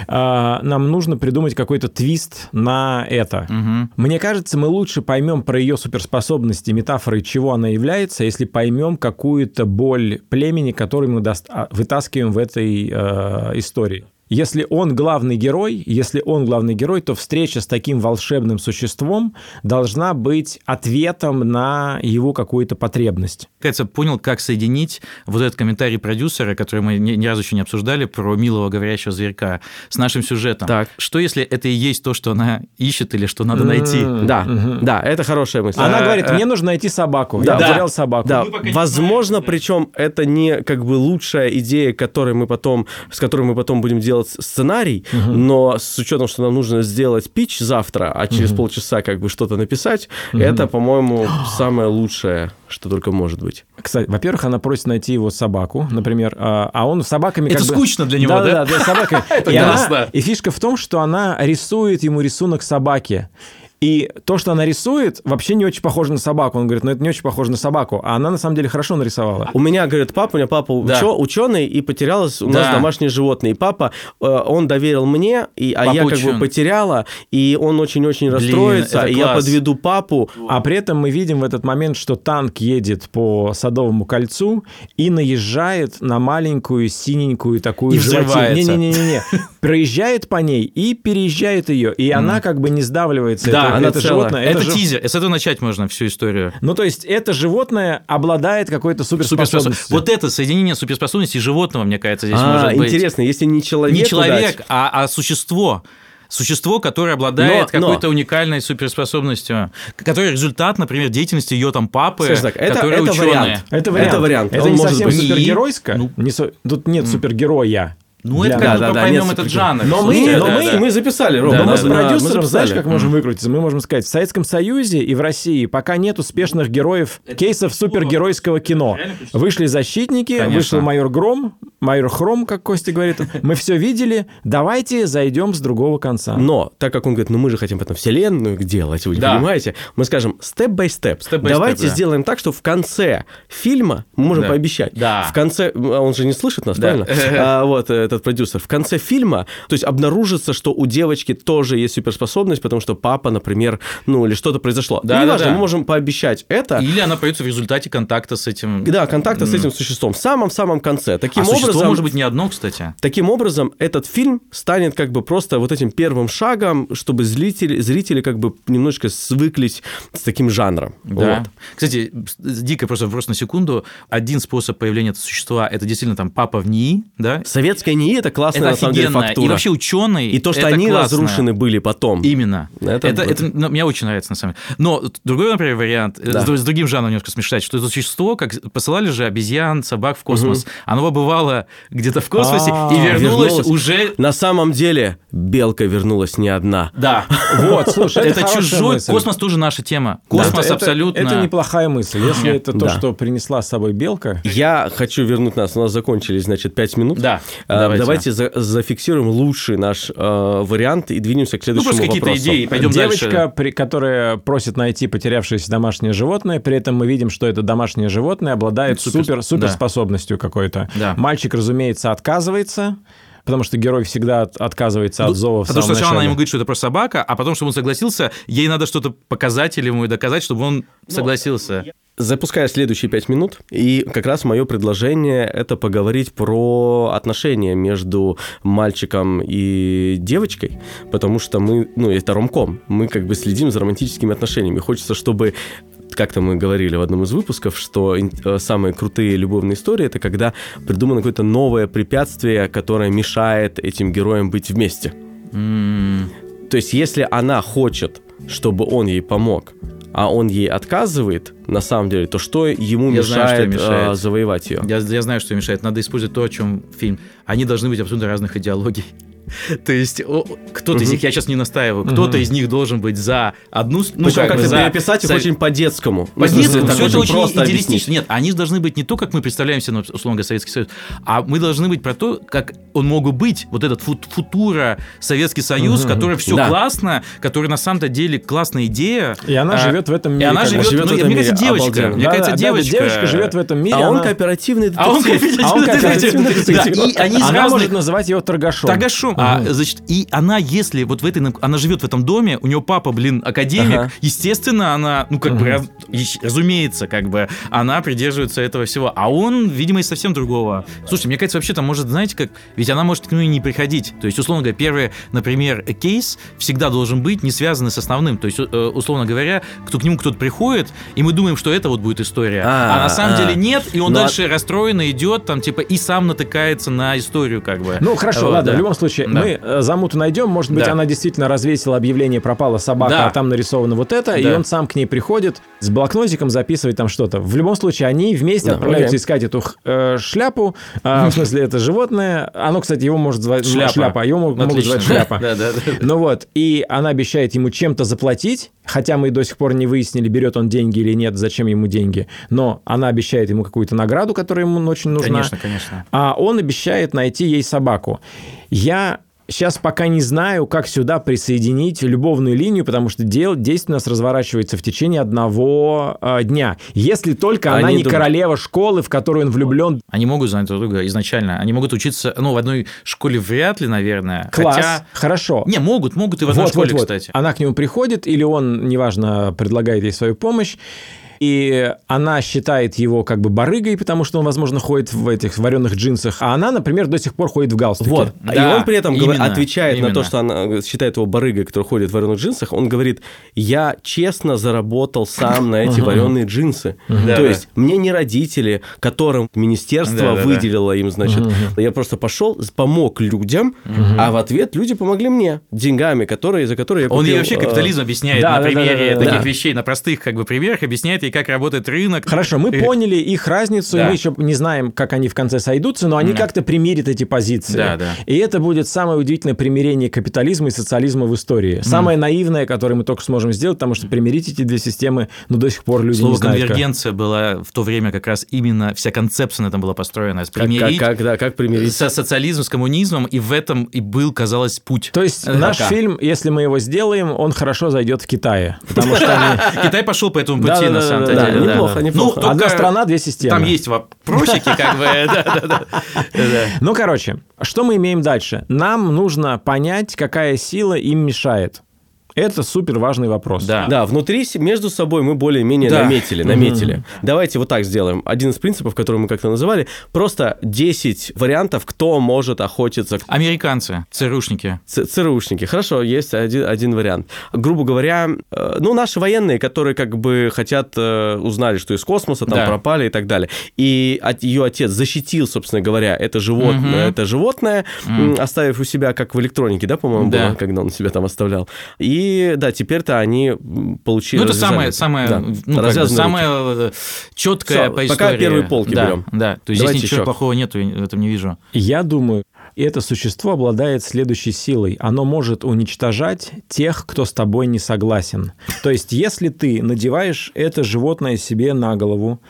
[SPEAKER 1] А, нам нужно придумать какой-то твист на это.
[SPEAKER 2] Мгм.
[SPEAKER 1] Мне кажется, мы лучше поймем про ее суперспособности, метафоры, чего она является, если поймем какую-то боль племени, которую мы даст- а, вытаскиваем в этой э, истории. Если он главный герой, если он главный герой, то встреча с таким волшебным существом должна быть ответом на его какую-то потребность.
[SPEAKER 2] Кажется, понял, как соединить вот этот комментарий продюсера, который мы ни, ни разу еще не обсуждали, про милого говорящего зверька, с нашим сюжетом.
[SPEAKER 3] Так.
[SPEAKER 2] Что если это и есть то, что она ищет или что надо найти?
[SPEAKER 3] Да, да, это хорошая мысль.
[SPEAKER 1] Она
[SPEAKER 3] А,
[SPEAKER 1] говорит,
[SPEAKER 3] а,
[SPEAKER 1] мне нужно найти собаку.
[SPEAKER 3] Да.
[SPEAKER 1] Я потерял собаку.
[SPEAKER 3] Да,
[SPEAKER 2] не
[SPEAKER 3] возможно, причем это не как бы лучшая идея, которой мы потом, с которой мы потом будем делать сделать сценарий, угу. но с учетом, что нам нужно сделать пич завтра, а через угу. полчаса как бы что-то написать, угу. это, по-моему, самое лучшее, что только может быть.
[SPEAKER 1] Кстати, во-первых, она просит найти его собаку, например, а, а он собаками
[SPEAKER 2] Это
[SPEAKER 1] как бы...
[SPEAKER 2] скучно для него, да? Да,
[SPEAKER 1] да, да, собака. И фишка в том, что она рисует ему рисунок собаки. И то, что она рисует, вообще не очень похоже на собаку. Он говорит, ну это не очень похоже на собаку. А она на самом деле хорошо нарисовала.
[SPEAKER 3] У меня, говорит, папа, у меня папа да. учё, ученый, и потерялось у да. нас домашнее животное. И папа, э, он доверил мне, и, а папа я как бы потеряла, и он очень-очень расстроится, и я подведу папу.
[SPEAKER 1] А при этом мы видим в этот момент, что танк едет по Садовому кольцу и наезжает на маленькую синенькую такую
[SPEAKER 2] и животину.
[SPEAKER 1] Не-не-не-не. Проезжает по ней и переезжает ее. И она как бы не сдавливается.
[SPEAKER 2] Да, она это целая. животное. Это, это жив... тизер. С этого начать можно всю историю.
[SPEAKER 1] Ну, то есть, это животное обладает какой-то суперспособностью.
[SPEAKER 2] Вот это соединение суперспособностей животного, мне кажется, здесь а, может
[SPEAKER 3] быть. интересно, если не человек.
[SPEAKER 2] Не человек, дать... а, а существо существо, которое обладает но, какой-то но... уникальной суперспособностью, который результат, например, деятельности ее там папы,
[SPEAKER 3] Скажи так, это,
[SPEAKER 2] это
[SPEAKER 3] вариант.
[SPEAKER 1] Это вариант. Это, вариант. это не совсем быть... супергеройско. Ну, не, тут нет супергероя.
[SPEAKER 2] Ну, это как да, мы да, поймем да, этот жанр.
[SPEAKER 1] Но мы, но
[SPEAKER 3] да, мы, да. мы записали, Ром.
[SPEAKER 1] Да, мы с продюсером, знаешь, как можем выкрутиться? Мы можем сказать, в Советском Союзе и в России пока нет успешных героев, кейсов супергеройского кино. Вышли «Защитники», Конечно. вышел «Майор Гром», «Майор Хром», как Костя говорит. Мы все видели, давайте зайдем с другого конца.
[SPEAKER 3] Но, так как он говорит, ну мы же хотим потом вселенную делать, вы да. понимаете? Мы скажем, степ-бай-степ. Давайте степ, сделаем так, что в конце фильма, мы можем да. пообещать,
[SPEAKER 2] да.
[SPEAKER 3] в конце, а он же не слышит нас, да. правильно? а, вот, э, этот продюсер, в конце фильма, то есть обнаружится, что у девочки тоже есть суперспособность, потому что папа, например, ну или что-то произошло. Да, ну, неважно, да, да. мы можем пообещать это.
[SPEAKER 2] Или она появится в результате контакта с этим...
[SPEAKER 3] Да, контакта с этим существом в самом-самом конце. Таким
[SPEAKER 2] а
[SPEAKER 3] образом,
[SPEAKER 2] может быть не одно, кстати.
[SPEAKER 3] Таким образом, этот фильм станет как бы просто вот этим первым шагом, чтобы зрители, зрители как бы немножечко свыклись с таким жанром.
[SPEAKER 2] Да. Вот. Кстати, дико просто вопрос на секунду. Один способ появления этого существа – это действительно там папа в НИИ, да?
[SPEAKER 3] Советская НИИ – это классная, это на самом деле, фактура.
[SPEAKER 2] И вообще ученые.
[SPEAKER 3] И то, что они
[SPEAKER 2] классно.
[SPEAKER 3] разрушены были потом.
[SPEAKER 2] Именно. Это, это, это ну, мне очень нравится, на самом деле. Но другой, например, вариант, э, да. с другим жанром немножко смешать, что это существо, как посылали же обезьян, собак в космос, угу. оно побывало где-то в космосе и вернулась уже...
[SPEAKER 3] На самом деле, белка вернулась не одна.
[SPEAKER 2] Да.
[SPEAKER 1] Вот, слушай,
[SPEAKER 2] это чужой... Космос тоже наша тема. Космос абсолютно...
[SPEAKER 1] Это неплохая мысль. Если это то, что принесла с собой белка...
[SPEAKER 3] Я хочу вернуть нас. У нас закончились, значит, 5 минут.
[SPEAKER 2] Да.
[SPEAKER 3] Давайте зафиксируем лучший наш э, вариант и двинемся к следующему
[SPEAKER 2] ну, какие-то идеи, пойдем
[SPEAKER 1] Девочка, дальше. При, которая просит найти потерявшееся домашнее животное, при этом мы видим, что это домашнее животное обладает супер, супер суперспособностью да. какой-то. Да. Мальчик, разумеется, отказывается, потому что герой всегда отказывается от ну, зова
[SPEAKER 2] Потому что сначала она ему говорит, что это просто собака, а потом, чтобы он согласился, ей надо что-то показать или ему доказать, чтобы он ну, согласился.
[SPEAKER 3] Запуская следующие пять минут, и как раз мое предложение – это поговорить про отношения между мальчиком и девочкой, потому что мы, ну, это ромком, мы как бы следим за романтическими отношениями. Хочется, чтобы как-то мы говорили в одном из выпусков, что э, самые крутые любовные истории это когда придумано какое-то новое препятствие, которое мешает этим героям быть вместе. Mm. То есть, если она хочет, чтобы он ей помог, а он ей отказывает, на самом деле, то что ему я мешает, знаю, что мешает. А, завоевать ее?
[SPEAKER 2] Я, я знаю, что мешает. Надо использовать то, о чем фильм. Они должны быть абсолютно разных идеологий. То есть кто-то из них, я сейчас не настаиваю, кто-то из них должен быть за одну...
[SPEAKER 3] Ну, как как-то переписать их очень по-детскому.
[SPEAKER 2] По-детскому, все это очень идеалистично. Нет, они должны быть не то, как мы представляем себе, условно говоря, Советский Союз, а мы должны быть про то, как он мог бы быть, вот этот футура Советский Союз, который все классно, который на самом-то деле классная идея.
[SPEAKER 1] И она живет в этом мире.
[SPEAKER 2] И она живет, ну, мне кажется, девочка. Мне кажется, девочка.
[SPEAKER 1] Девочка живет в этом мире.
[SPEAKER 3] А он кооперативный детектив.
[SPEAKER 2] А он кооперативный детектив.
[SPEAKER 1] И они Она может называть его торгашом.
[SPEAKER 2] Торгашом. А, значит, и она, если вот в этой, она живет в этом доме, у нее папа, блин, академик, ага. естественно, она, ну, как ага. бы, раз, разумеется, как бы, она придерживается этого всего. А он, видимо, из совсем другого. Слушайте, мне кажется, вообще там может, знаете, как, ведь она может к нему и не приходить. То есть, условно говоря, первый, например, кейс всегда должен быть не связанный с основным. То есть, э, условно говоря, кто к нему кто-то приходит, и мы думаем, что это вот будет история. А, а на самом а, деле нет, и он но... дальше расстроенно идет, там, типа, и сам натыкается на историю, как бы.
[SPEAKER 1] Ну, хорошо, вот, ладно, да. в любом случае, да. мы э, замуту найдем. Может быть, да. она действительно развесила объявление «пропала собака», да. а там нарисовано вот это, да. и он сам к ней приходит с блокнотиком записывать там что-то. В любом случае, они вместе да, отправляются okay. искать эту э, шляпу, э, в смысле, это животное. Оно, кстати, его может звать шляпа, шляпа а его могут, могут звать шляпа. да, да, да. Ну вот, и она обещает ему чем-то заплатить, хотя мы до сих пор не выяснили, берет он деньги или нет, зачем ему деньги, но она обещает ему какую-то награду, которая ему очень нужна.
[SPEAKER 2] Конечно, конечно.
[SPEAKER 1] А он обещает найти ей собаку. Я Сейчас пока не знаю, как сюда присоединить любовную линию, потому что дел, действие у нас разворачивается в течение одного э, дня. Если только они она не дум... королева школы, в которую он влюблен.
[SPEAKER 2] Они могут знать друг друга изначально. Они могут учиться, ну, в одной школе вряд ли, наверное.
[SPEAKER 1] Класс, Хотя... хорошо.
[SPEAKER 2] Не, могут, могут и в одной вот, школе, вот, вот. кстати.
[SPEAKER 1] Она к нему приходит, или он, неважно, предлагает ей свою помощь и она считает его как бы барыгой, потому что он, возможно, ходит в этих вареных джинсах, а она, например, до сих пор ходит в галстуке.
[SPEAKER 3] Вот. Да, и он при этом именно, отвечает именно. на то, что она считает его барыгой, который ходит в вареных джинсах. Он говорит, я честно заработал сам на эти вареные джинсы. То есть мне не родители, которым министерство выделило им, значит, я просто пошел, помог людям, а в ответ люди помогли мне деньгами, которые, за которые я купил.
[SPEAKER 2] Он ей вообще капитализм э, объясняет на примере таких вещей, на простых как бы примерах объясняет как работает рынок.
[SPEAKER 1] Хорошо, мы поняли их разницу, да. и мы еще не знаем, как они в конце сойдутся, но они да. как-то примирят эти позиции. Да, да. И это будет самое удивительное примирение капитализма и социализма в истории. Самое mm. наивное, которое мы только сможем сделать, потому что примирить эти две системы, но до сих пор люди
[SPEAKER 2] Слово
[SPEAKER 1] не знают.
[SPEAKER 2] конвергенция как. была в то время как раз именно вся концепция на этом была построена.
[SPEAKER 3] Примирить как, как, как, да, как примирить?
[SPEAKER 2] Со социализм с коммунизмом, и в этом и был, казалось, путь.
[SPEAKER 1] То есть э, наш фильм, если мы его сделаем, он хорошо зайдет в Китае. Потому что
[SPEAKER 2] Китай пошел по этому пути, на самом деле. Да,
[SPEAKER 3] неплохо, да. неплохо.
[SPEAKER 1] Ну, Одна страна, две системы.
[SPEAKER 2] Там есть вопросики, как бы.
[SPEAKER 1] Ну, короче, что мы имеем дальше? Нам нужно понять, какая сила им мешает. Это супер важный вопрос.
[SPEAKER 3] Да. да, внутри между собой мы более-менее да. наметили, наметили. Mm-hmm. Давайте вот так сделаем. Один из принципов, который мы как-то называли, просто 10 вариантов, кто может охотиться.
[SPEAKER 2] Американцы, ЦРУшники.
[SPEAKER 3] Ц- ЦРУшники, хорошо, есть один, один вариант. Грубо говоря, э, ну, наши военные, которые как бы хотят, э, узнали, что из космоса там да. пропали и так далее. И от, ее отец защитил, собственно говоря, это животное, mm-hmm. это животное, mm-hmm. оставив у себя, как в электронике, да, по-моему, да. было, когда он себя там оставлял. И и да, теперь-то они получили...
[SPEAKER 2] Ну, это самое, самое, да, ну, как бы, самое э, четкое Все, по
[SPEAKER 3] истории. Пока первые полки
[SPEAKER 2] да,
[SPEAKER 3] берем.
[SPEAKER 2] Да, то есть Давайте здесь ничего еще. плохого нету, в этом не вижу.
[SPEAKER 1] Я думаю, это существо обладает следующей силой. Оно может уничтожать тех, кто с тобой не согласен. То есть, если ты надеваешь это животное себе на голову,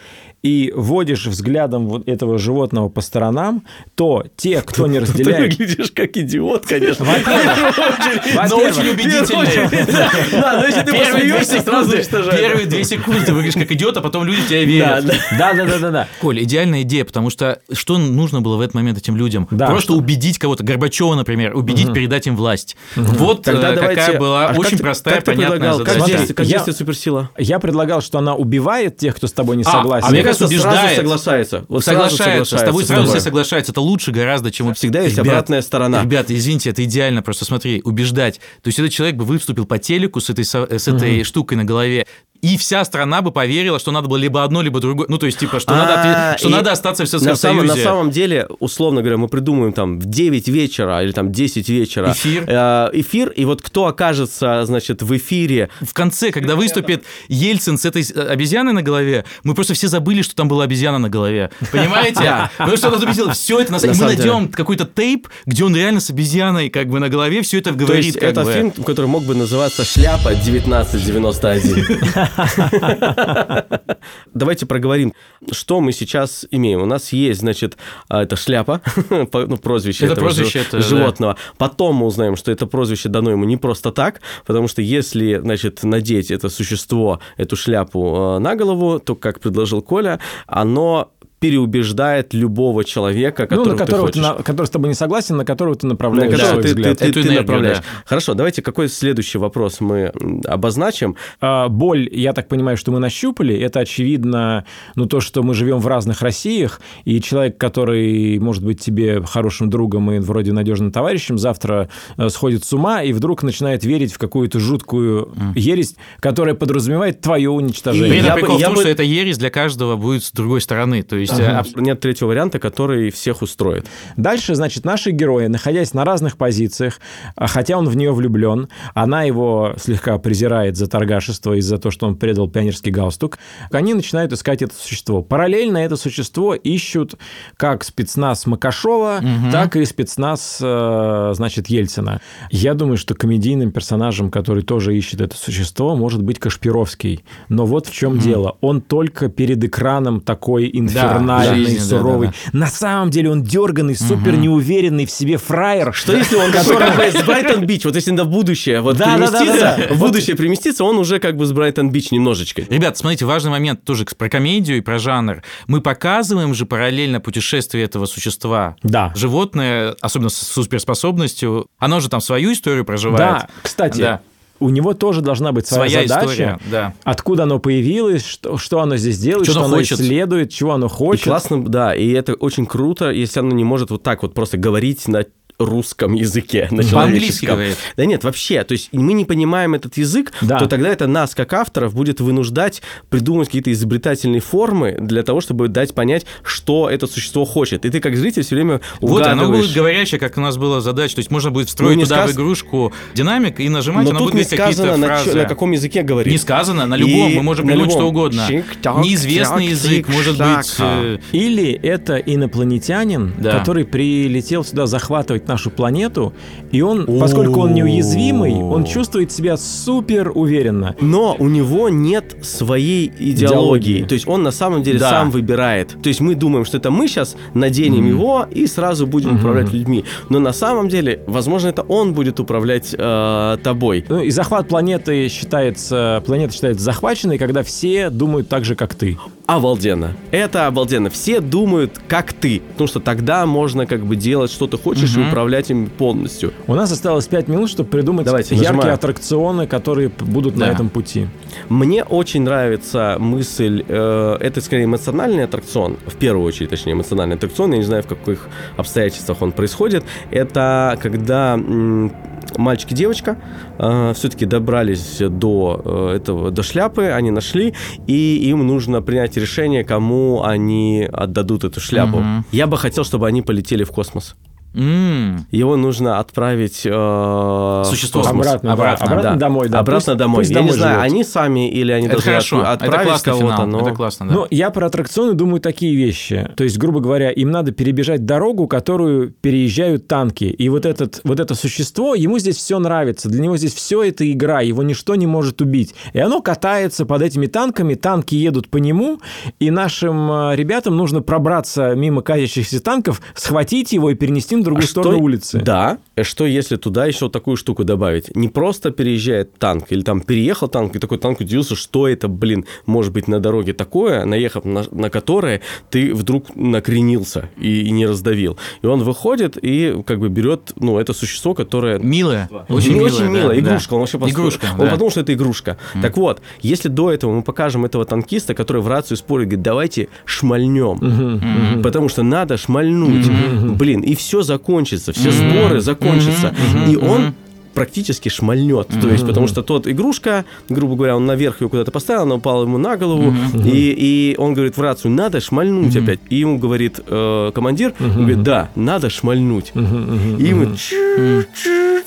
[SPEAKER 1] и водишь взглядом вот этого животного по сторонам, то те, кто не разделяет...
[SPEAKER 3] Ты выглядишь как идиот, конечно.
[SPEAKER 2] Но очень убедительный. Да, но если ты посмеешься, сразу. Первые две секунды ты выглядишь как идиот, а потом люди тебя верят.
[SPEAKER 1] Да, да, да, да.
[SPEAKER 2] Коль, идеальная идея, потому что что нужно было в этот момент этим людям? Просто убедить кого-то, Горбачева, например, убедить передать им власть. Вот э, какая была а очень простая, понятная
[SPEAKER 3] задача. Как действует суперсила?
[SPEAKER 1] Я предлагал, что она убивает тех, кто с тобой не а, согласен
[SPEAKER 2] кажется, убеждает. Сразу
[SPEAKER 3] согласается.
[SPEAKER 2] Вот соглашается, соглашается. С тобой сразу все соглашаются. Это лучше гораздо, чем...
[SPEAKER 3] Всегда есть Ребят, обратная сторона.
[SPEAKER 2] Ребята, извините, это идеально. Просто смотри, убеждать. То есть этот человек бы выступил по телеку с этой, с этой угу. штукой на голове и вся страна бы поверила, что надо было либо одно, либо другое. Ну, то есть, типа, что, надо, что надо остаться в Советском Союзе.
[SPEAKER 3] На самом деле, условно говоря, мы придумаем там в 9 вечера или там 10 вечера
[SPEAKER 2] эфир.
[SPEAKER 3] Э, эфир, и вот кто окажется, значит, в эфире.
[SPEAKER 2] В конце, когда выступит Ельцин с этой обезьяной на голове, мы просто все забыли, что там была обезьяна на голове. Понимаете? Потому что он записал все это Мы найдем какой-то тейп, где он реально с обезьяной как бы на голове все это говорит.
[SPEAKER 3] Это фильм, который мог бы называться «Шляпа 1991». Давайте проговорим, что мы сейчас имеем. У нас есть, значит, а, это шляпа, ну, прозвище это этого прозвище это, животного. Да. Потом мы узнаем, что это прозвище дано ему не просто так, потому что если, значит, надеть это существо, эту шляпу а, на голову, то, как предложил Коля, оно переубеждает любого человека, которого, ну, на которого ты, хочешь.
[SPEAKER 1] на, который с тобой не согласен, на которого ты направляешь на которого свой ты, взгляд.
[SPEAKER 3] Ты, ты, ты, ты направляешь. Да. Хорошо, давайте какой следующий вопрос мы обозначим.
[SPEAKER 1] А, боль, я так понимаю, что мы нащупали, это очевидно, ну, то, что мы живем в разных Россиях, и человек, который может быть тебе хорошим другом и вроде надежным товарищем, завтра э, сходит с ума и вдруг начинает верить в какую-то жуткую mm. ересь, которая подразумевает твое уничтожение.
[SPEAKER 2] И я, прикол я в том, бы... что эта ересь для каждого будет с другой стороны. То есть
[SPEAKER 3] есть ага. нет третьего варианта, который всех устроит.
[SPEAKER 1] Дальше, значит, наши герои, находясь на разных позициях, а, хотя он в нее влюблен, она его слегка презирает за торгашество и за то, что он предал пионерский галстук, они начинают искать это существо. Параллельно это существо ищут как спецназ Макашова, угу. так и спецназ, э, значит, Ельцина. Я думаю, что комедийным персонажем, который тоже ищет это существо, может быть Кашпировский. Но вот в чем угу. дело. Он только перед экраном такой инфернальный, да, суровый. Да, да, да. На самом деле он дерганный, супер неуверенный в себе фраер.
[SPEAKER 3] Что если он который с Брайтон Бич, вот если на будущее вот да, переместиться, да, да, да. в будущее переместиться, он уже как бы с Брайтон Бич немножечко.
[SPEAKER 2] Ребят, смотрите, важный момент тоже про комедию и про жанр. Мы показываем же параллельно путешествие этого существа.
[SPEAKER 1] Да.
[SPEAKER 2] Животное, особенно с суперспособностью, оно же там свою историю проживает.
[SPEAKER 1] Да, кстати, да у него тоже должна быть своя, своя задача, история, да. откуда оно появилось, что, что оно здесь делает, что, что оно, хочет. исследует, чего оно хочет.
[SPEAKER 3] И классно, да, и это очень круто, если оно не может вот так вот просто говорить на русском языке, на
[SPEAKER 2] По-английски говорит.
[SPEAKER 3] Да нет, вообще, то есть мы не понимаем этот язык, да. то тогда это нас, как авторов, будет вынуждать придумать какие-то изобретательные формы для того, чтобы дать понять, что это существо хочет. И ты как зритель все время
[SPEAKER 2] Вот, оно будет говорящее, как у нас была задача, то есть можно будет встроить ну, туда сказ... в игрушку динамик и нажимать,
[SPEAKER 3] Но тут
[SPEAKER 2] будет
[SPEAKER 3] не сказано, на, фразы. на каком языке говорить.
[SPEAKER 2] Не сказано, на любом, и мы можем придумать что угодно. Неизвестный язык, может быть... Э,
[SPEAKER 1] Или это инопланетянин, который прилетел сюда захватывать нашу планету, и он, поскольку он неуязвимый, он чувствует себя супер уверенно.
[SPEAKER 3] Но у него нет своей идеологии. идеологии. То есть он на самом деле да. сам выбирает. То есть мы думаем, что это мы сейчас наденем mm-hmm. его и сразу будем mm-hmm. управлять людьми. Но на самом деле, возможно, это он будет управлять э, тобой.
[SPEAKER 1] Ну и захват планеты считается, планета считается захваченной, когда все думают так же, как ты
[SPEAKER 3] обалденно. Это обалденно. Все думают, как ты. Потому что тогда можно как бы делать, что ты хочешь, и управлять им полностью.
[SPEAKER 1] У нас осталось 5 минут, чтобы придумать Давайте, яркие нажимаю. аттракционы, которые будут да. на этом пути.
[SPEAKER 3] Мне очень нравится мысль, э, это скорее эмоциональный аттракцион, в первую очередь, точнее, эмоциональный аттракцион, я не знаю, в каких обстоятельствах он происходит. Это когда м- мальчик и девочка э, все-таки добрались до э, этого, до шляпы, они нашли, и им нужно принять решение, кому они отдадут эту шляпу. Угу. Я бы хотел, чтобы они полетели в космос. Mm. Его нужно отправить э,
[SPEAKER 2] Существо
[SPEAKER 1] обратно, обратно, да, обратно да. домой. Да.
[SPEAKER 3] Обратно
[SPEAKER 1] пусть,
[SPEAKER 3] домой. Пусть я домой не знаю, живет. они сами или они
[SPEAKER 2] это
[SPEAKER 3] должны
[SPEAKER 2] хорошо.
[SPEAKER 3] отправить это кого-то. Но...
[SPEAKER 2] Это классно, да.
[SPEAKER 1] Но я про аттракционы думаю такие вещи. То есть, грубо говоря, им надо перебежать дорогу, которую переезжают танки. И вот, этот, вот это существо, ему здесь все нравится. Для него здесь все это игра, его ничто не может убить. И оно катается под этими танками, танки едут по нему, и нашим э, ребятам нужно пробраться мимо катящихся танков, схватить его и перенести в другую а сторону что, улицы.
[SPEAKER 3] Да, что если туда еще такую штуку добавить? Не просто переезжает танк, или там переехал танк, и такой танк удивился, что это, блин, может быть на дороге такое, наехав на, на которое ты вдруг накренился и, и не раздавил. И он выходит и как бы берет, ну, это существо, которое...
[SPEAKER 2] Милое.
[SPEAKER 3] Очень, милое, очень милое. Да, игрушка. Да. Он вообще игрушка, Он да. подумал, что это игрушка. Mm. Так вот, если до этого мы покажем этого танкиста, который в рацию спорит, говорит, давайте шмальнем. Mm-hmm. Mm-hmm. Потому что надо шмальнуть. Mm-hmm. Блин, и все закончится, все сборы закончатся. И он практически шмальнет. Mm-hmm. То есть, потому что тот игрушка, грубо говоря, он наверх ее куда-то поставил, она упала ему на голову, mm-hmm. и, и он говорит в рацию, надо шмальнуть mm-hmm. опять. И ему говорит э, командир, mm-hmm. говорит, да, надо шмальнуть. Mm-hmm. И ему mm-hmm.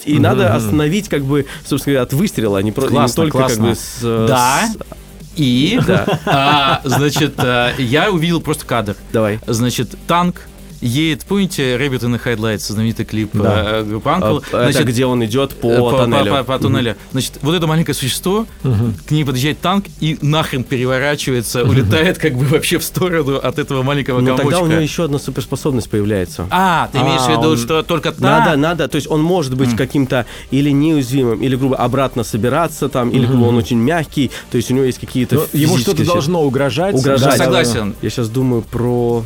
[SPEAKER 3] и mm-hmm. надо остановить, как бы, собственно говоря, от выстрела, а не, про, классно, не только классно. как бы с...
[SPEAKER 2] Да. С... И, да. а, значит, э, я увидел просто кадр.
[SPEAKER 3] Давай.
[SPEAKER 2] Значит, танк едет, помните, Rabbit in the Headlights, знаменитый клип да. группы Uncle?
[SPEAKER 3] А, Значит, это где он идет по, э, по тоннелю.
[SPEAKER 2] По, по, по туннелю. Угу. Значит, вот это маленькое существо, угу. к ней подъезжает танк и нахрен переворачивается, угу. улетает как бы вообще в сторону от этого маленького Но
[SPEAKER 3] комочка. тогда у него еще одна суперспособность появляется.
[SPEAKER 2] А, ты имеешь в виду, он... что только та?
[SPEAKER 3] Надо, надо, то есть он может быть mm. каким-то или неуязвимым, или, грубо, обратно собираться там, или, грубо, он очень мягкий, то есть у него есть какие-то...
[SPEAKER 1] Ему что-то должно угрожать.
[SPEAKER 3] Угрожать.
[SPEAKER 2] Да, согласен.
[SPEAKER 3] Я сейчас думаю про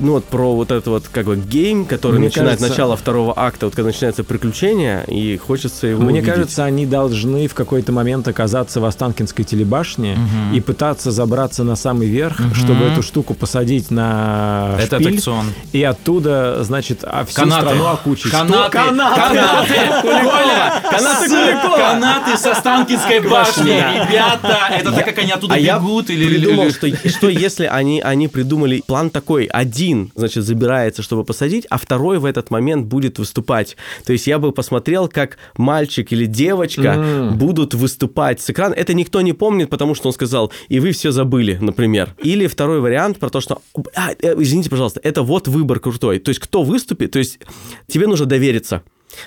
[SPEAKER 3] ну вот про вот этот вот как бы гейм, который Мне начинает кажется... начало второго акта, вот когда начинается приключение, и хочется его
[SPEAKER 1] Мне
[SPEAKER 3] увидеть.
[SPEAKER 1] кажется, они должны в какой-то момент оказаться в Останкинской телебашне угу. и пытаться забраться на самый верх, угу. чтобы эту штуку посадить на
[SPEAKER 2] Это
[SPEAKER 1] шпиль,
[SPEAKER 2] аттракцион.
[SPEAKER 1] И оттуда, значит, а всю
[SPEAKER 2] канаты.
[SPEAKER 1] страну окучить.
[SPEAKER 2] Канаты. Канаты. Канаты. Коля, канаты Канаты с Останкинской башни. Ребята, это так, как они оттуда
[SPEAKER 3] а
[SPEAKER 2] бегут.
[SPEAKER 3] Я или придумал, что, что если они, они придумали план такой, один, значит, забирается, чтобы посадить, а второй в этот момент будет выступать. То есть я бы посмотрел, как мальчик или девочка mm. будут выступать с экрана. Это никто не помнит, потому что он сказал, и вы все забыли, например. Или второй вариант про то, что, а, э, извините, пожалуйста, это вот выбор крутой. То есть кто выступит, то есть тебе нужно довериться.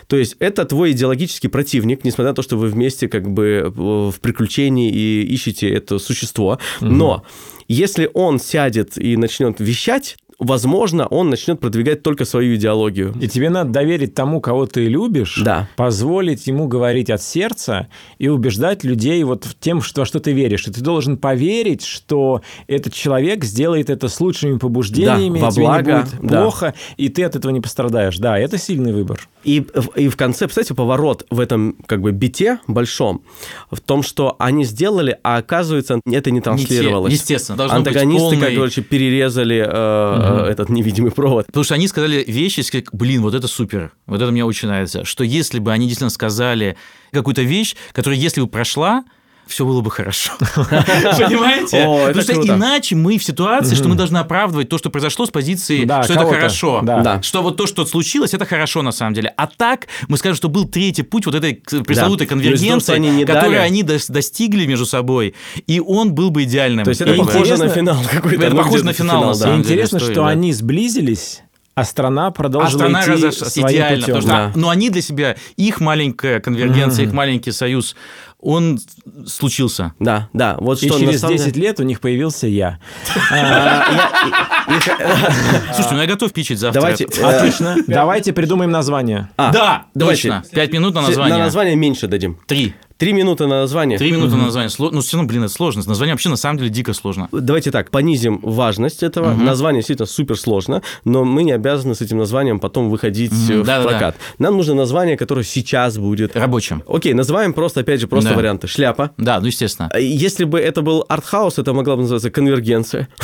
[SPEAKER 3] То есть это твой идеологический противник, несмотря на то, что вы вместе как бы в приключении и ищете это существо. Но если он сядет и начнет вещать, возможно, он начнет продвигать только свою идеологию.
[SPEAKER 1] И тебе надо доверить тому, кого ты любишь,
[SPEAKER 3] да.
[SPEAKER 1] позволить ему говорить от сердца и убеждать людей вот в тем, что, во что ты веришь. И ты должен поверить, что этот человек сделает это с лучшими побуждениями,
[SPEAKER 3] да, во благо,
[SPEAKER 1] тебе не будет да. плохо, и ты от этого не пострадаешь. Да, это сильный выбор.
[SPEAKER 3] И, и в конце, кстати, поворот в этом как бы бите большом в том, что они сделали, а оказывается, это не транслировалось.
[SPEAKER 2] Не те, естественно.
[SPEAKER 3] Антагонисты,
[SPEAKER 2] быть полный...
[SPEAKER 3] как короче, перерезали э, угу. этот невидимый провод.
[SPEAKER 2] Потому что они сказали вещи, как, блин, вот это супер, вот это мне очень нравится, что если бы они действительно сказали какую-то вещь, которая, если бы прошла, все было бы хорошо. Понимаете? О, Потому что круто. иначе мы в ситуации, что мы должны оправдывать то, что произошло с позиции, да, что это хорошо. Да. Что вот то, что случилось, это хорошо на самом деле. А так мы скажем, что был третий путь вот этой пресловутой конвергенции, они которую они достигли между собой, и он был бы идеальным.
[SPEAKER 3] То есть это похоже на финал какой-то.
[SPEAKER 2] Это похоже на финал,
[SPEAKER 1] да. Интересно, что они сблизились а страна продолжила а страна идти своим идеально, путем.
[SPEAKER 2] Потому что, да. Но они для себя, их маленькая конвергенция, mm. их маленький союз, он случился.
[SPEAKER 3] Да, да. Вот
[SPEAKER 1] и
[SPEAKER 3] что
[SPEAKER 1] через самом... 10 лет у них появился я.
[SPEAKER 2] Слушай, ну я готов пичить завтра.
[SPEAKER 3] Давайте,
[SPEAKER 1] Отлично. Давайте придумаем название.
[SPEAKER 2] Да, точно. Пять минут на название.
[SPEAKER 3] На название меньше дадим.
[SPEAKER 2] Три.
[SPEAKER 3] Три минуты на название.
[SPEAKER 2] Три минуты на название. Ну, все равно, блин, это сложно. Название вообще на самом деле дико сложно.
[SPEAKER 3] Давайте так, понизим важность этого. Угу. Название действительно супер сложно, но мы не обязаны с этим названием потом выходить угу. в да, прокат. Да. Нам нужно название, которое сейчас будет...
[SPEAKER 2] Рабочим.
[SPEAKER 3] Окей, называем просто, опять же, просто да. варианты. Шляпа.
[SPEAKER 2] Да, ну естественно.
[SPEAKER 3] А если бы это был артхаус, это могла бы называться конвергенция.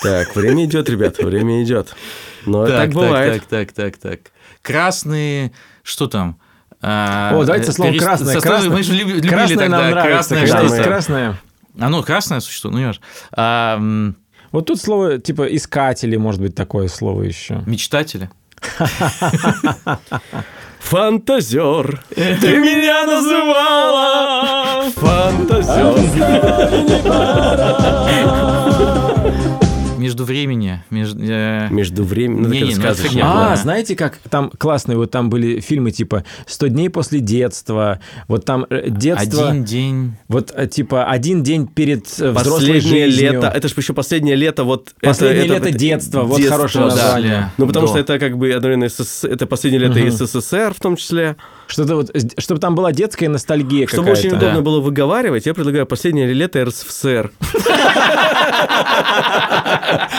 [SPEAKER 3] Так, время идет, ребят, время идет. Но так, так бывает.
[SPEAKER 2] Так, так, так, так. Красные, что там?
[SPEAKER 1] А, О, давайте слово перест... красное.
[SPEAKER 2] Состав...
[SPEAKER 1] красное.
[SPEAKER 2] Мы же любили
[SPEAKER 1] красное
[SPEAKER 2] тогда.
[SPEAKER 1] Нам нравится, красное что есть красное.
[SPEAKER 2] А ну, красное существо, ну, я а,
[SPEAKER 1] Вот тут слово, типа, искатели, может быть, такое слово еще.
[SPEAKER 2] Мечтатели.
[SPEAKER 3] Фантазер,
[SPEAKER 2] ты меня называла фантазер между времени. Между,
[SPEAKER 3] э... между времени. Ну,
[SPEAKER 1] не, не, ну, а, знаете, как там классные вот там были фильмы типа «100 дней после детства», вот там э, детство...
[SPEAKER 2] Один день.
[SPEAKER 1] Вот э, типа один день перед э, взрослой жизнью.
[SPEAKER 3] лето. Это же еще последнее лето. Вот
[SPEAKER 1] последнее
[SPEAKER 3] это,
[SPEAKER 1] лето
[SPEAKER 3] это,
[SPEAKER 1] детства. Вот детство, хорошее название.
[SPEAKER 3] Да. Ну, потому До. что это как бы одновременно СС... это последнее лето угу. СССР в том числе.
[SPEAKER 1] Что-то вот, чтобы там была детская ностальгия
[SPEAKER 3] Чтобы очень удобно да. было выговаривать, я предлагаю последнее лето РСФСР.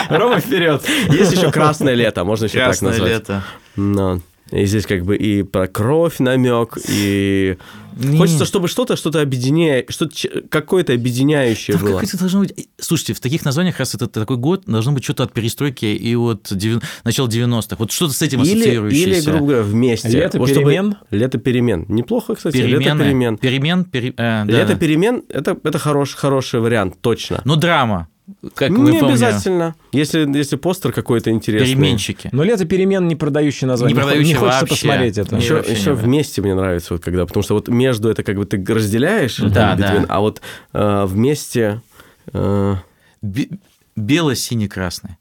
[SPEAKER 1] Рома вперед.
[SPEAKER 3] Есть еще красное лето, можно еще так назвать.
[SPEAKER 2] Красное лето.
[SPEAKER 3] И здесь как бы и про кровь намек, и не. хочется, чтобы что-то, что-то объединяет, что какое-то объединяющее Там было.
[SPEAKER 2] должно быть. Слушайте, в таких названиях раз это такой год должно быть что-то от перестройки и от 9... начала 90-х. Вот что-то с этим
[SPEAKER 3] или,
[SPEAKER 2] ассоциирующееся.
[SPEAKER 3] Или, грубо говоря, вместе.
[SPEAKER 1] Лето вот перемен.
[SPEAKER 3] Чтобы... Лето перемен. Неплохо, кстати.
[SPEAKER 2] Перемены.
[SPEAKER 3] Лето перемен.
[SPEAKER 2] Перемен. Пере... Э,
[SPEAKER 3] да. Лето перемен это, это хороший, хороший вариант, точно.
[SPEAKER 2] Но драма. Как
[SPEAKER 3] не обязательно. Если, если постер какой-то интересный.
[SPEAKER 2] Переменщики.
[SPEAKER 1] Но лето перемен не продающий название.
[SPEAKER 2] Не продающий
[SPEAKER 1] Не хочется
[SPEAKER 2] вообще.
[SPEAKER 1] посмотреть это.
[SPEAKER 3] Еще, еще вместе мне нравится, вот когда, потому что вот между это как бы ты разделяешь,
[SPEAKER 2] да, да.
[SPEAKER 3] а вот э, вместе... Э...
[SPEAKER 2] Бело-синий-красный.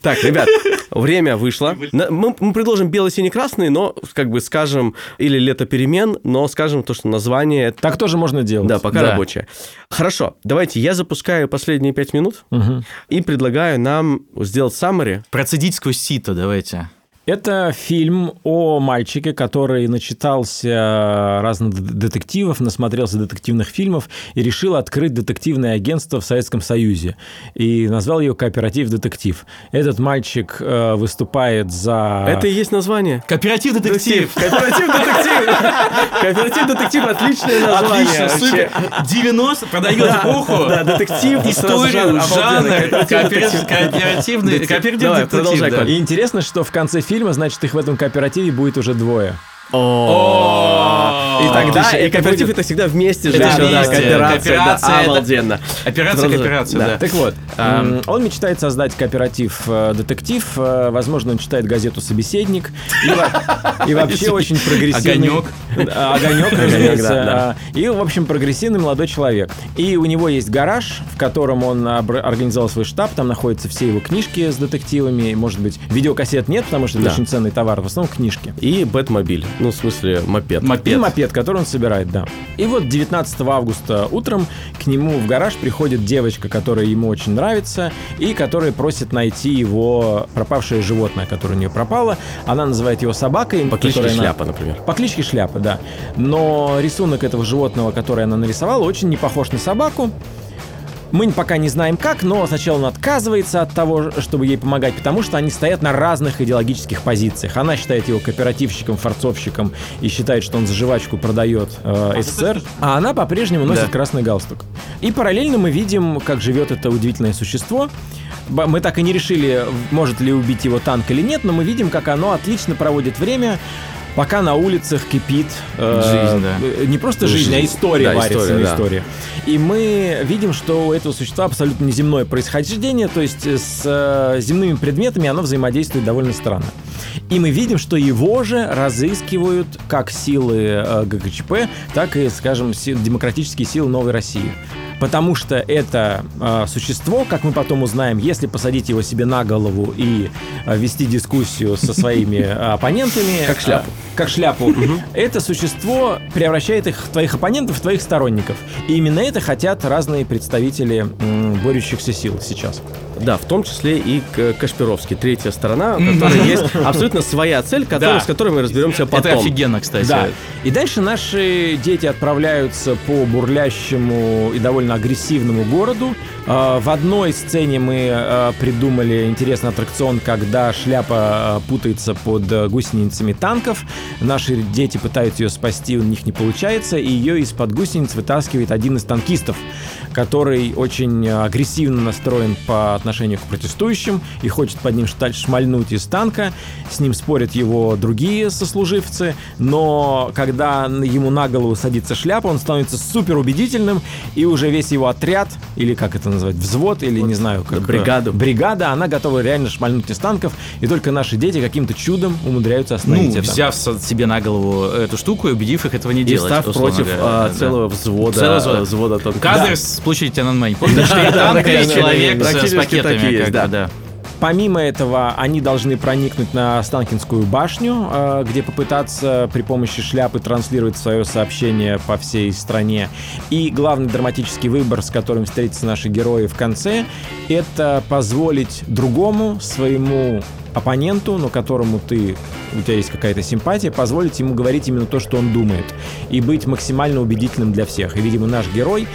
[SPEAKER 3] Так, ребят, время вышло. Мы, мы предложим бело-синий-красный, но, как бы, скажем, или лето перемен, но скажем то, что название...
[SPEAKER 1] Так тоже можно делать.
[SPEAKER 3] Да, пока да. рабочее. Хорошо, давайте я запускаю последние пять минут угу. и предлагаю нам сделать summary.
[SPEAKER 2] Процедить сквозь сито давайте.
[SPEAKER 1] Это фильм о мальчике, который начитался разных детективов, насмотрелся детективных фильмов и решил открыть детективное агентство в Советском Союзе. И назвал ее «Кооператив детектив». Этот мальчик э, выступает за...
[SPEAKER 3] Это и есть название.
[SPEAKER 2] Кооператив детектив.
[SPEAKER 3] Кооператив детектив. Кооператив детектив отличное название.
[SPEAKER 2] Отлично, супер. 90 продает эпоху.
[SPEAKER 3] Да, детектив.
[SPEAKER 2] Историю, жанр. Кооперативный. Кооператив детектив.
[SPEAKER 1] И интересно, что в конце фильма фильма, значит, их в этом кооперативе будет уже двое.
[SPEAKER 3] И тогда и кооператив это всегда вместе же. Да,
[SPEAKER 2] кооперация,
[SPEAKER 3] обалденно.
[SPEAKER 2] Операция, кооперация, да.
[SPEAKER 1] Так вот, он мечтает создать кооператив э, детектив. Э, возможно, он читает газету «Собеседник». И вообще очень прогрессивный...
[SPEAKER 2] Огонек.
[SPEAKER 1] Огонек, разумеется. И, в общем, прогрессивный молодой человек. И у него есть гараж, в котором он организовал свой штаб. Там находятся все его книжки с детективами. Может быть, видеокассет нет, потому что это очень ценный товар. В основном книжки.
[SPEAKER 3] И Бэтмобиль. Ну, в смысле, мопед.
[SPEAKER 1] Мопед. И мопед, который он собирает, да. И вот 19 августа утром к нему в гараж приходит девочка, которая ему очень нравится, и которая просит найти его пропавшее животное, которое у нее пропало. Она называет его собакой.
[SPEAKER 3] По кличке Шляпа, она... например.
[SPEAKER 1] По кличке Шляпа, да. Но рисунок этого животного, который она нарисовала, очень не похож на собаку. Мы пока не знаем как, но сначала он отказывается от того, чтобы ей помогать, потому что они стоят на разных идеологических позициях. Она считает его кооперативщиком, форцовщиком и считает, что он за жвачку продает э, СССР, а она по-прежнему носит да. красный галстук. И параллельно мы видим, как живет это удивительное существо. Мы так и не решили, может ли убить его танк или нет, но мы видим, как оно отлично проводит время, пока на улицах кипит
[SPEAKER 2] э, жизнь, да.
[SPEAKER 1] Э, не просто жизнь, жизнь, а история да, варится история, да. история. И мы видим, что у этого существа абсолютно неземное происхождение, то есть с э, земными предметами оно взаимодействует довольно странно. И мы видим, что его же разыскивают как силы э, ГКЧП, так и, скажем, сил, демократические силы Новой России потому что это э, существо, как мы потом узнаем, если посадить его себе на голову и э, вести дискуссию со своими оппонентами...
[SPEAKER 3] Как шляпу.
[SPEAKER 1] Э, как шляпу. Это существо превращает их, твоих оппонентов, в твоих сторонников. И именно это хотят разные представители борющихся сил сейчас.
[SPEAKER 3] Да, в том числе и Кашпировский, третья сторона, у которой есть абсолютно своя цель, которая, с которой мы разберемся потом.
[SPEAKER 2] Это офигенно, кстати.
[SPEAKER 1] Да. И дальше наши дети отправляются по бурлящему и довольно агрессивному городу. А, в одной сцене мы а, придумали интересный аттракцион, когда шляпа а, путается под гусеницами танков. Наши дети пытаются ее спасти, у них не получается, и ее из-под гусениц вытаскивает один из танкистов, который очень агрессивно настроен по отношению к протестующим и хочет под ним шмальнуть из танка. С ним спорят его другие сослуживцы, но когда ему на голову садится шляпа, он становится супер убедительным, и уже весь его отряд, или как это называть, взвод, или не знаю, как...
[SPEAKER 3] Бригаду.
[SPEAKER 1] Бригада, она готова реально шмальнуть из танков, и только наши дети каким-то чудом умудряются остановить
[SPEAKER 2] ну, это. взяв себе на голову эту штуку и убедив их этого не
[SPEAKER 3] и
[SPEAKER 2] делать.
[SPEAKER 3] став против говоря, а, да. целого взвода,
[SPEAKER 2] целого
[SPEAKER 3] взвода
[SPEAKER 2] танков. Кадры да. Площади Тяньаньмэнь. Помните, что и танк, и человек с пакетами. Да.
[SPEAKER 1] Помимо этого, они должны проникнуть на Останкинскую башню, э, где попытаться при помощи шляпы транслировать свое сообщение по всей стране. И главный драматический выбор, с которым встретятся наши герои в конце, это позволить другому, своему оппоненту, но которому ты, у тебя есть какая-то симпатия, позволить ему говорить именно то, что он думает, и быть максимально убедительным для всех. И, видимо, наш герой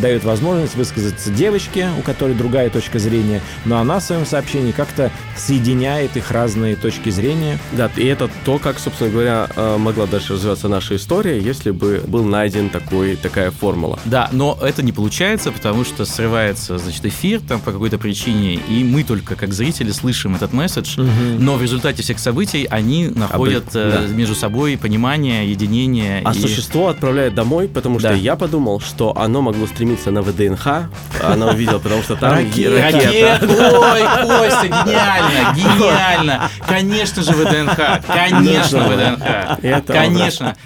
[SPEAKER 1] дает возможность высказаться девочке, у которой другая точка зрения, но она в своем сообщении как-то соединяет их разные точки зрения.
[SPEAKER 3] Да, и это то, как, собственно говоря, э, могла дальше развиваться наша история, если бы был найден такой, такая формула.
[SPEAKER 2] Да, но это не получается, потому что срывается, значит, эфир там по какой-то причине, и мы только как зрители слышим этот месседж, угу. но в результате всех событий они находят Обы... Э, да. между собой понимание, единение.
[SPEAKER 3] А и... существо отправляет домой, потому что да. я подумал, что оно могло стремиться на ВДНХ, она увидела, потому что там
[SPEAKER 2] ракета. ракета. Ой, Костя, гениально, гениально. Конечно же ВДНХ, конечно ВДНХ, конечно.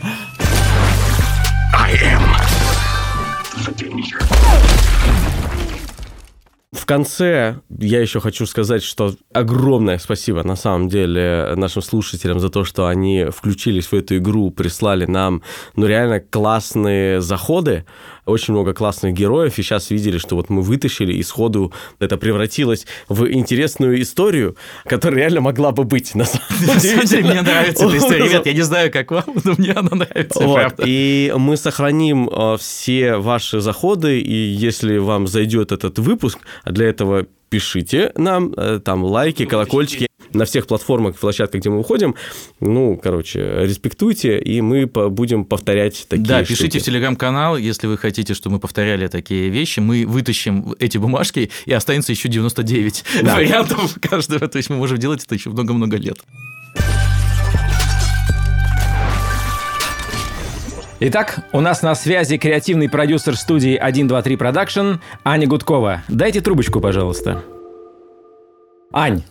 [SPEAKER 3] В конце я еще хочу сказать, что огромное спасибо на самом деле нашим слушателям за то, что они включились в эту игру, прислали нам, ну, реально классные заходы. Очень много классных героев, и сейчас видели, что вот мы вытащили, и сходу это превратилось в интересную историю, которая реально могла бы быть. На самом
[SPEAKER 2] деле, мне нравится эта история. Ребят, я не знаю, как вам, но мне она нравится, вот.
[SPEAKER 3] И мы сохраним э, все ваши заходы, и если вам зайдет этот выпуск, а для этого пишите нам, э, там лайки, колокольчики на всех платформах, площадках, где мы выходим. Ну, короче, респектуйте, и мы будем повторять такие
[SPEAKER 2] Да, пишите штуки. в телеграм-канал, если вы хотите, чтобы мы повторяли такие вещи. Мы вытащим эти бумажки, и останется еще 99 да. вариантов каждого. То есть мы можем делать это еще много-много лет.
[SPEAKER 1] Итак, у нас на связи креативный продюсер студии 123 Production Аня Гудкова. Дайте трубочку, пожалуйста. Ань,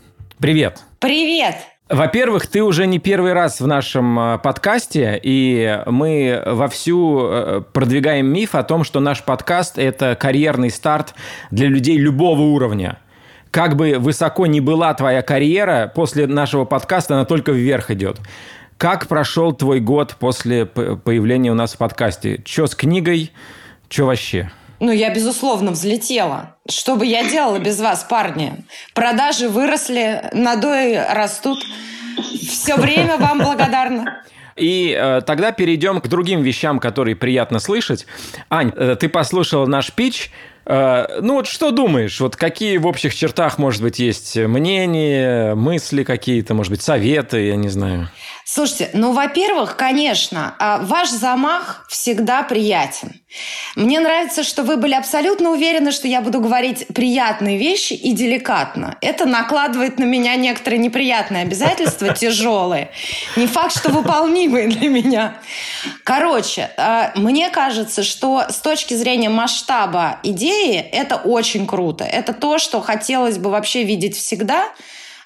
[SPEAKER 1] привет.
[SPEAKER 5] Привет.
[SPEAKER 1] Во-первых, ты уже не первый раз в нашем э, подкасте, и мы вовсю э, продвигаем миф о том, что наш подкаст – это карьерный старт для людей любого уровня. Как бы высоко ни была твоя карьера, после нашего подкаста она только вверх идет. Как прошел твой год после появления у нас в подкасте? Что с книгой? Что вообще?
[SPEAKER 5] Ну, я, безусловно, взлетела. Что бы я делала без вас, парни? Продажи выросли, надои растут. Все время вам благодарна.
[SPEAKER 1] И э, тогда перейдем к другим вещам, которые приятно слышать. Ань, э, ты послушал наш пич. Э, ну вот что думаешь? Вот какие в общих чертах, может быть, есть мнения, мысли какие-то, может быть, советы, я не знаю.
[SPEAKER 5] Слушайте, ну, во-первых, конечно, а, ваш замах всегда приятен. Мне нравится, что вы были абсолютно уверены, что я буду говорить приятные вещи и деликатно. Это накладывает на меня некоторые неприятные обязательства, тяжелые. Не факт, что выполнимые для меня. Короче, а, мне кажется, что с точки зрения масштаба идеи это очень круто. Это то, что хотелось бы вообще видеть всегда –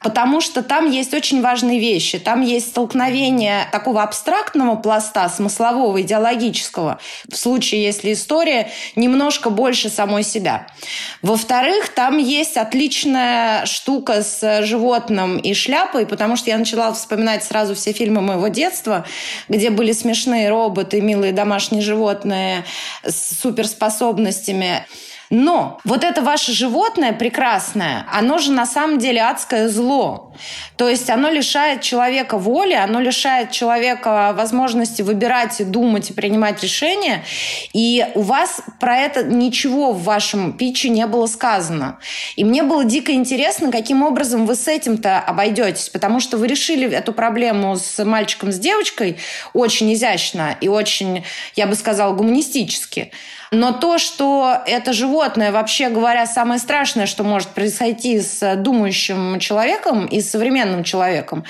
[SPEAKER 5] потому что там есть очень важные вещи. Там есть столкновение такого абстрактного пласта, смыслового, идеологического, в случае, если история немножко больше самой себя. Во-вторых, там есть отличная штука с животным и шляпой, потому что я начала вспоминать сразу все фильмы моего детства, где были смешные роботы, милые домашние животные с суперспособностями. Но вот это ваше животное прекрасное, оно же на самом деле адское зло. То есть оно лишает человека воли, оно лишает человека возможности выбирать и думать и принимать решения. И у вас про это ничего в вашем питче не было сказано. И мне было дико интересно, каким образом вы с этим-то обойдетесь, потому что вы решили эту проблему с мальчиком, с девочкой очень изящно и очень, я бы сказала, гуманистически. Но то, что это животное, вообще говоря, самое страшное, что может произойти с думающим человеком и с современным человеком,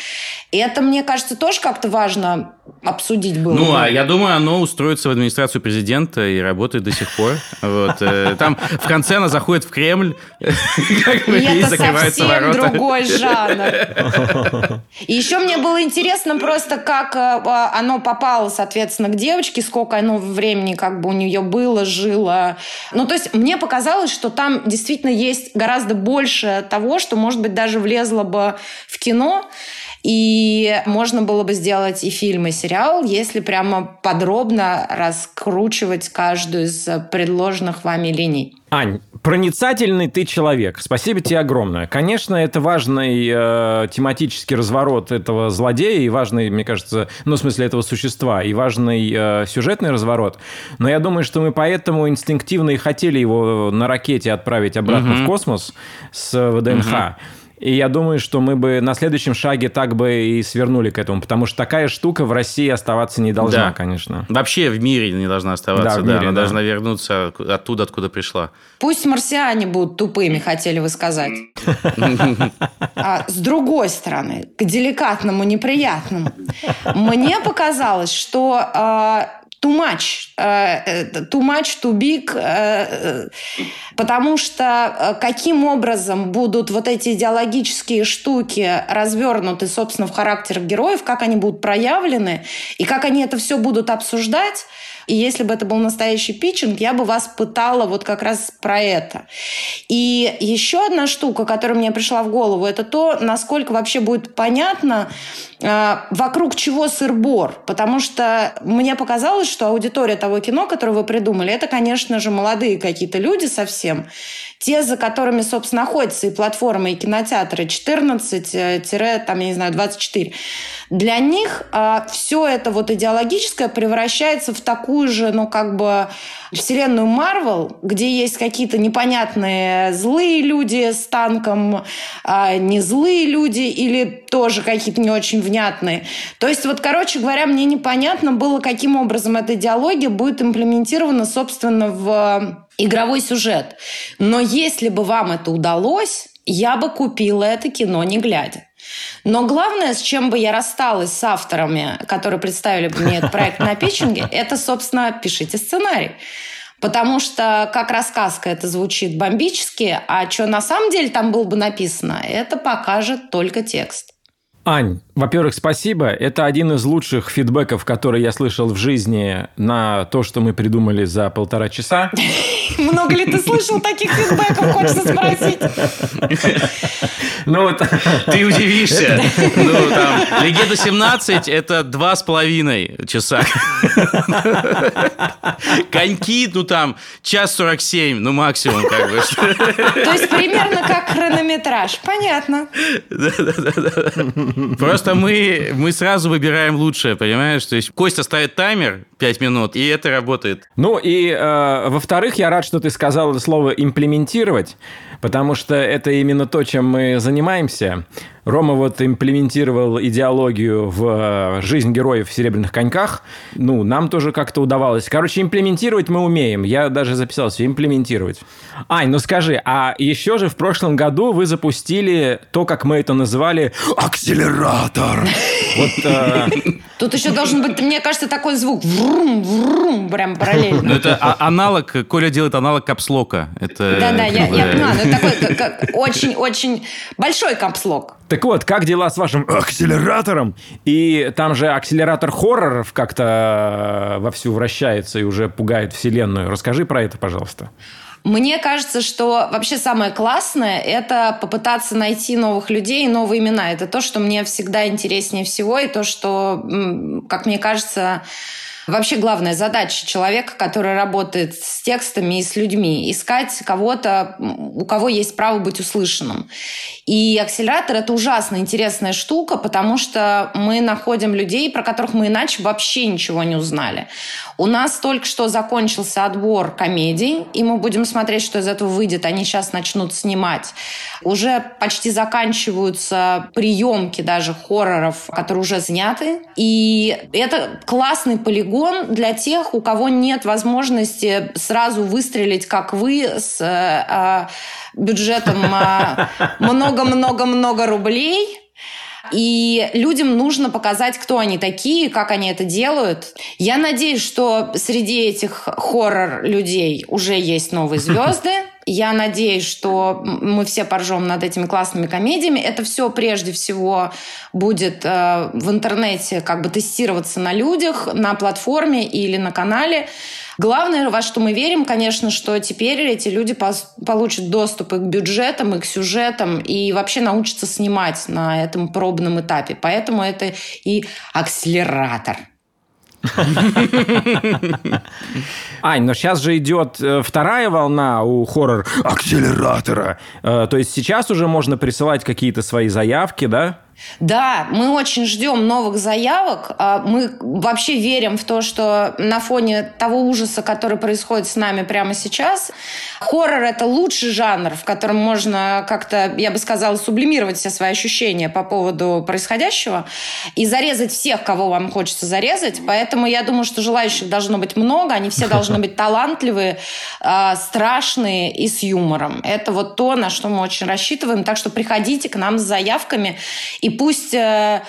[SPEAKER 5] это, мне кажется, тоже как-то важно обсудить было.
[SPEAKER 2] Ну, а я думаю, оно устроится в администрацию президента и работает до сих пор. Вот. Э, там в конце она заходит в Кремль,
[SPEAKER 5] и закрываются ворота. другой жанр. И еще мне было интересно просто, как э, оно попало, соответственно, к девочке, сколько оно времени как бы у нее было, жило. Ну, то есть мне показалось, что там действительно есть гораздо больше того, что, может быть, даже влезло бы в кино. И можно было бы сделать и фильм, и сериал, если прямо подробно раскручивать каждую из предложенных вами линий.
[SPEAKER 1] Ань, проницательный ты человек. Спасибо тебе огромное. Конечно, это важный э, тематический разворот этого злодея и важный, мне кажется, ну, в смысле этого существа, и важный э, сюжетный разворот. Но я думаю, что мы поэтому инстинктивно и хотели его на ракете отправить обратно угу. в космос с ВДНХ. Угу. И я думаю, что мы бы на следующем шаге так бы и свернули к этому, потому что такая штука в России оставаться не должна,
[SPEAKER 2] да.
[SPEAKER 1] конечно.
[SPEAKER 2] Вообще в мире не должна оставаться, да, да. Мире, она да. должна вернуться оттуда, откуда пришла.
[SPEAKER 5] Пусть марсиане будут тупыми, хотели вы сказать. А с другой стороны, к деликатному, неприятному. Мне показалось, что а, too much, э, too much, too big, э, потому что э, каким образом будут вот эти идеологические штуки развернуты, собственно, в характерах героев, как они будут проявлены и как они это все будут обсуждать, и если бы это был настоящий питчинг, я бы вас пытала вот как раз про это. И еще одна штука, которая мне пришла в голову, это то, насколько вообще будет понятно, вокруг чего сыр-бор. Потому что мне показалось, что аудитория того кино, которое вы придумали, это, конечно же, молодые какие-то люди совсем. Те, за которыми, собственно, находятся и платформы, и кинотеатры 14 там, я не знаю, 24. Для них а, все это вот идеологическое превращается в такую же, ну, как бы, вселенную Марвел, где есть какие-то непонятные злые люди с танком, а, не злые люди или тоже какие-то не очень внятные. То есть, вот, короче говоря, мне непонятно было, каким образом эта идеология будет имплементирована, собственно, в игровой сюжет. Но если бы вам это удалось, я бы купила это кино не глядя. Но главное, с чем бы я рассталась с авторами, которые представили бы мне этот проект на питчинге, это, собственно, пишите сценарий. Потому что как рассказка это звучит бомбически, а что на самом деле там было бы написано, это покажет только текст.
[SPEAKER 1] Ань, во-первых, спасибо. Это один из лучших фидбэков, который я слышал в жизни на то, что мы придумали за полтора часа.
[SPEAKER 5] Много ли ты слышал таких фидбэков, хочется спросить?
[SPEAKER 2] Ну, вот ты удивишься. Ну, там, Легенда 17 – это два с половиной часа. Коньки, ну, там, час 47, ну, максимум, как бы.
[SPEAKER 5] То есть, примерно как хронометраж. Понятно.
[SPEAKER 2] Да-да-да. Просто мы, мы сразу выбираем лучшее, понимаешь? То есть Костя ставит таймер 5 минут, и это работает.
[SPEAKER 1] Ну и, э, во-вторых, я рад, что ты сказал слово «имплементировать», потому что это именно то, чем мы занимаемся. Рома вот имплементировал идеологию в э, жизнь героев в «Серебряных коньках». Ну, нам тоже как-то удавалось. Короче, имплементировать мы умеем. Я даже записался имплементировать. Ань, ну скажи, а еще же в прошлом году вы запустили то, как мы это называли, акселератор.
[SPEAKER 5] Э... Тут еще должен быть, мне кажется, такой звук. Врум, врум, прям параллельно. Ну,
[SPEAKER 2] это а, аналог, Коля делает аналог капслока.
[SPEAKER 5] Да-да, я, я понимаю, но это такой очень-очень большой капслок.
[SPEAKER 1] Так вот, как дела с вашим акселератором? И там же акселератор хорроров как-то э, вовсю вращается и уже пугает вселенную. Расскажи про это, пожалуйста.
[SPEAKER 5] Мне кажется, что вообще самое классное – это попытаться найти новых людей и новые имена. Это то, что мне всегда интереснее всего, и то, что, как мне кажется, Вообще главная задача человека, который работает с текстами и с людьми, искать кого-то, у кого есть право быть услышанным. И акселератор – это ужасно интересная штука, потому что мы находим людей, про которых мы иначе вообще ничего не узнали. У нас только что закончился отбор комедий, и мы будем смотреть, что из этого выйдет. Они сейчас начнут снимать. Уже почти заканчиваются приемки даже хорроров, которые уже сняты. И это классный полигон для тех, у кого нет возможности сразу выстрелить, как вы, с э, бюджетом а, много-много-много рублей. И людям нужно показать, кто они такие, как они это делают. Я надеюсь, что среди этих хоррор-людей уже есть новые звезды. Я надеюсь, что мы все поржем над этими классными комедиями. Это все прежде всего будет э, в интернете как бы тестироваться на людях, на платформе или на канале. Главное, во что мы верим, конечно, что теперь эти люди получат доступ и к бюджетам, и к сюжетам, и вообще научатся снимать на этом пробном этапе. Поэтому это и акселератор.
[SPEAKER 1] Ань, но сейчас же идет э, вторая волна у хоррор-акселератора. Э, то есть сейчас уже можно присылать какие-то свои заявки, да?
[SPEAKER 5] Да, мы очень ждем новых заявок. А, мы вообще верим в то, что на фоне того ужаса, который происходит с нами прямо сейчас, хоррор – это лучший жанр, в котором можно как-то, я бы сказала, сублимировать все свои ощущения по поводу происходящего и зарезать всех, кого вам хочется зарезать. Поэтому я думаю, что желающих должно быть много, они все должны быть талантливые, а, страшные и с юмором. Это вот то, на что мы очень рассчитываем. Так что приходите к нам с заявками и пусть э,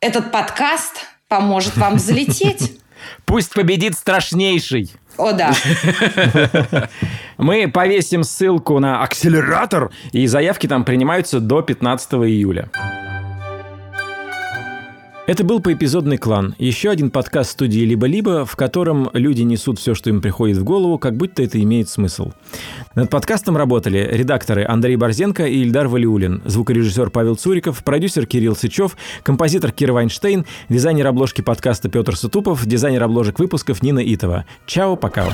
[SPEAKER 5] этот подкаст поможет вам залететь.
[SPEAKER 1] Пусть победит страшнейший.
[SPEAKER 5] О, да.
[SPEAKER 1] Мы повесим ссылку на акселератор, и заявки там принимаются до 15 июля. Это был поэпизодный клан. Еще один подкаст студии «Либо-либо», в котором люди несут все, что им приходит в голову, как будто это имеет смысл. Над подкастом работали редакторы Андрей Борзенко и Ильдар Валиулин, звукорежиссер Павел Цуриков, продюсер Кирилл Сычев, композитор Кира Вайнштейн, дизайнер обложки подкаста Петр Сутупов, дизайнер обложек выпусков Нина Итова. Чао, пока.